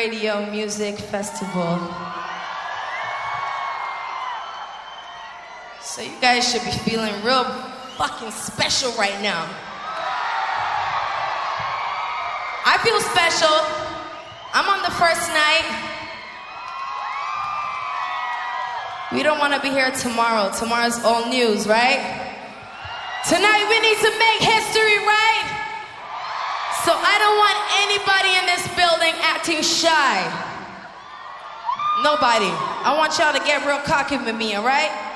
iHeartRadio Music Festival. So you guys should be feeling real fucking special right now. I feel special. I'm on the first night. We don't want to be here tomorrow. Tomorrow's all news, right? Tonight we need to make history, right? So I don't want anybody in this building acting shy. Nobody. I want y'all to get real cocky with me, all right?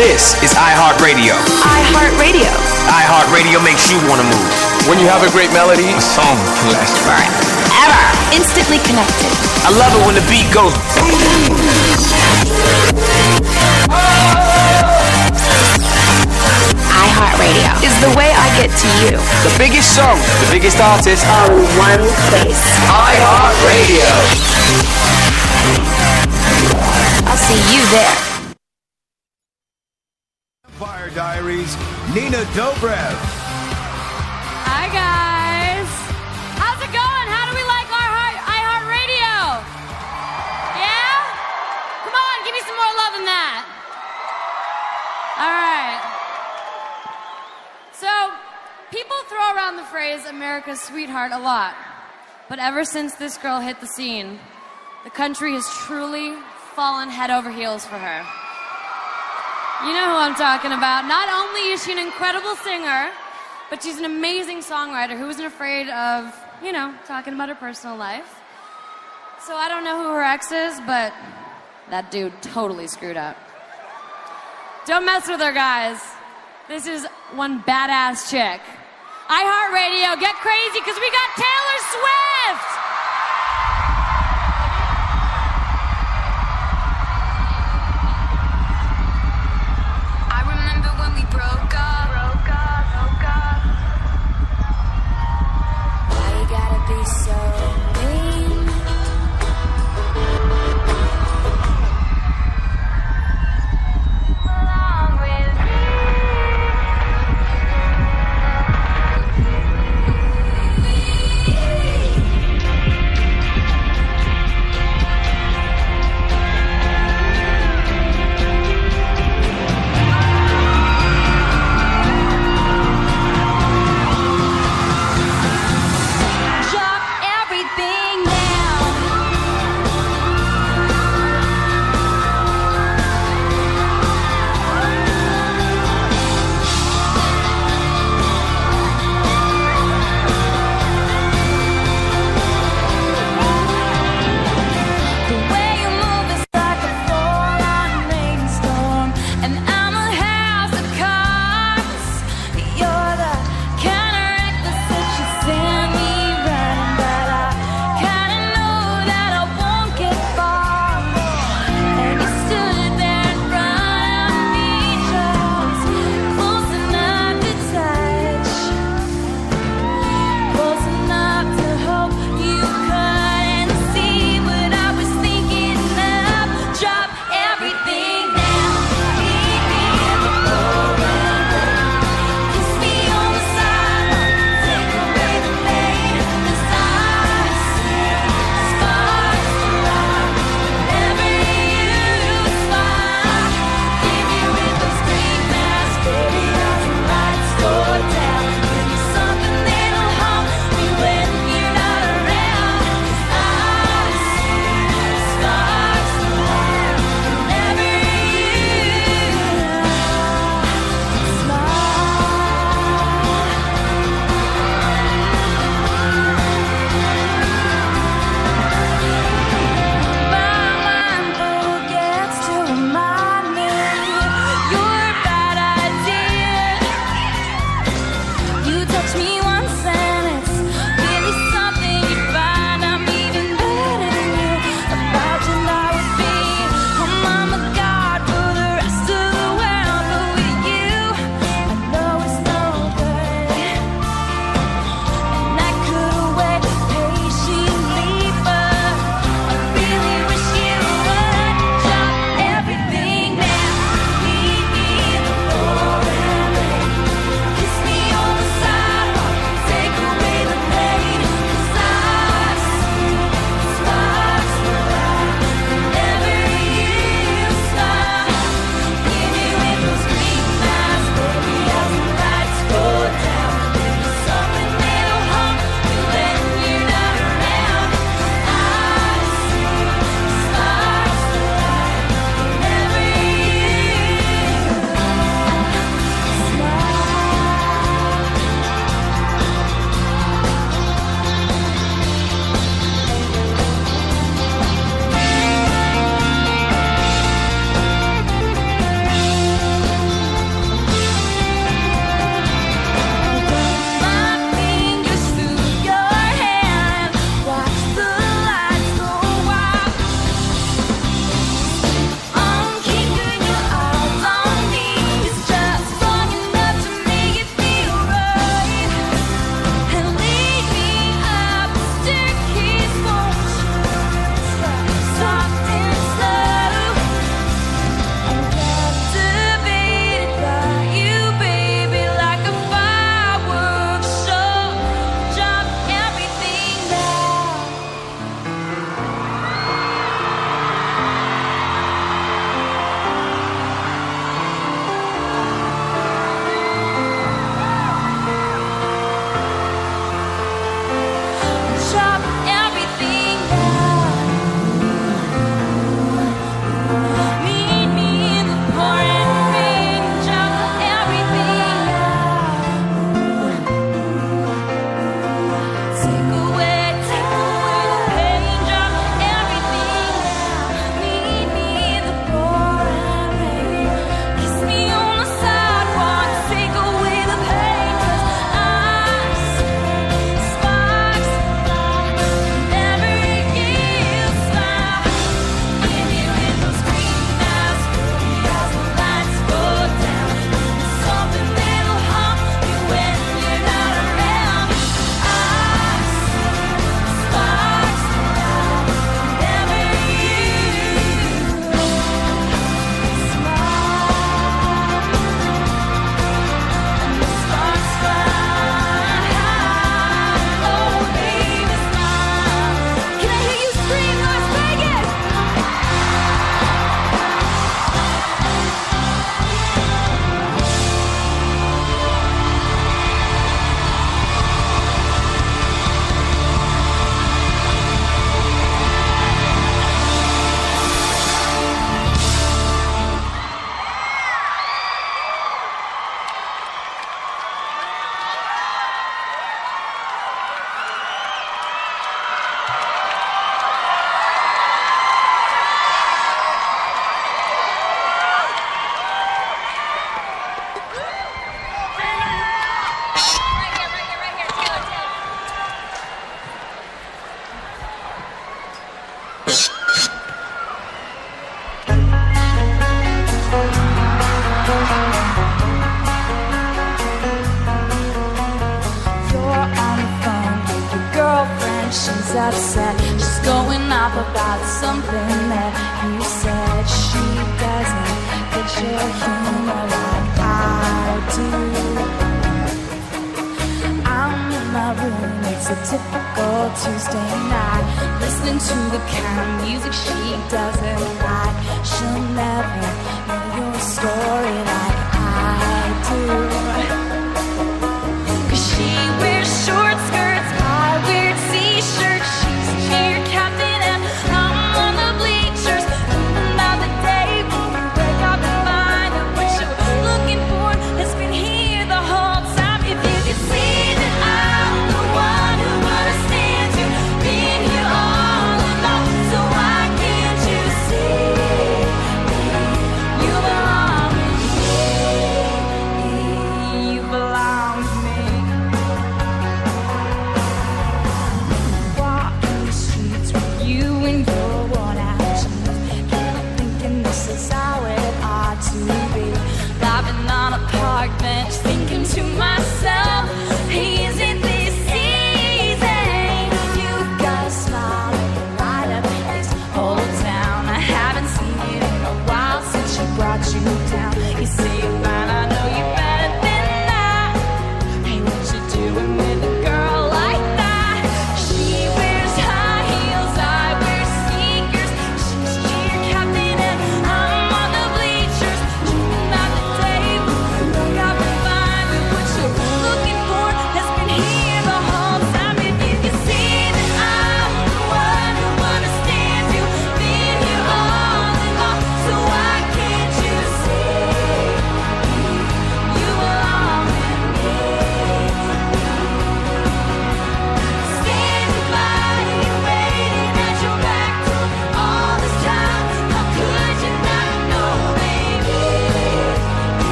This, this is iHeartRadio. iHeartRadio. iHeartRadio makes you want to move. When you have a great melody, a song can last forever. Ever! Instantly connected. I love it when the beat goes. iHeartRadio is the way I get to you. The biggest song, the biggest artist. All in one place. iHeartRadio. I'll see you there. Vampire Diaries, Nina Dobrev. Hi guys. How's it going? How do we like our iHeartRadio? Yeah? Come on, give me some more love than that. All right. So, people throw around the phrase America's sweetheart a lot. But ever since this girl hit the scene, the country has truly fallen head over heels for her. You know who I'm talking about. Not only is she an incredible singer, but she's an amazing songwriter who isn't afraid of, you know, talking about her personal life. So I don't know who her ex is, but that dude totally screwed up. Don't mess with her, guys. This is one badass chick. iHeartRadio, get crazy because we got Taylor Swift!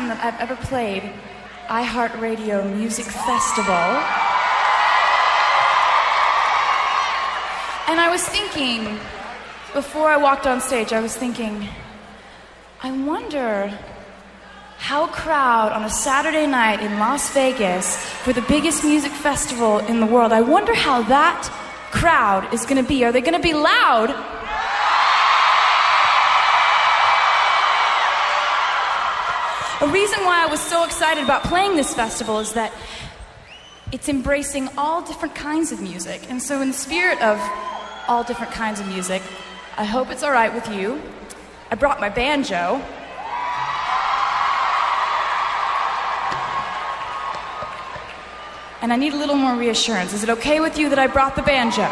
time that I've ever played iHeartRadio Music Festival. And I was thinking, before I walked on stage, I was thinking, I wonder how crowd on a Saturday night in Las Vegas for the biggest music festival in the world, I wonder how that crowd is going to be. Are they going to be loud A reason why I was so excited about playing this festival is that it's embracing all different kinds of music. And so, in the spirit of all different kinds of music, I hope it's all right with you. I brought my banjo. And I need a little more reassurance. Is it okay with you that I brought the banjo?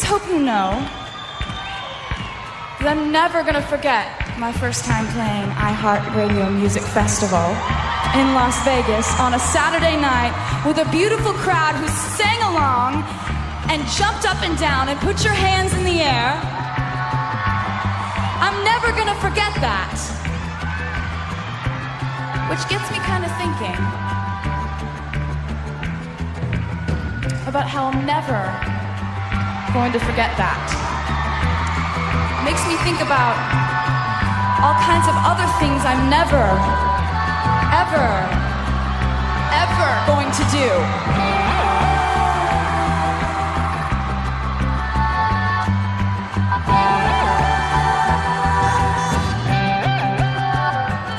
Just hope you know that I'm never gonna forget my first time playing iHeartRadio Music Festival. in Las Vegas on a Saturday night with a beautiful crowd who sang along and jumped up and down and put your hands in the air. I'm never gonna forget that. Which gets me kind of thinking about how I'm never going to forget that. Makes me think about all kinds of other things I'm never, ever, ever going to do.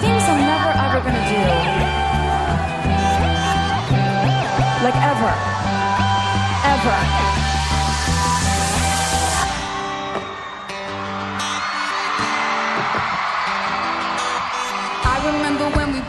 Things I'm never ever gonna do. Like ever. Ever.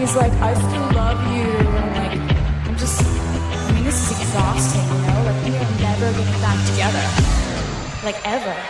he's like, I still love you. And like, I'm just, I mean, this is exhausting, you know? Like, we are never getting back together. Like, ever.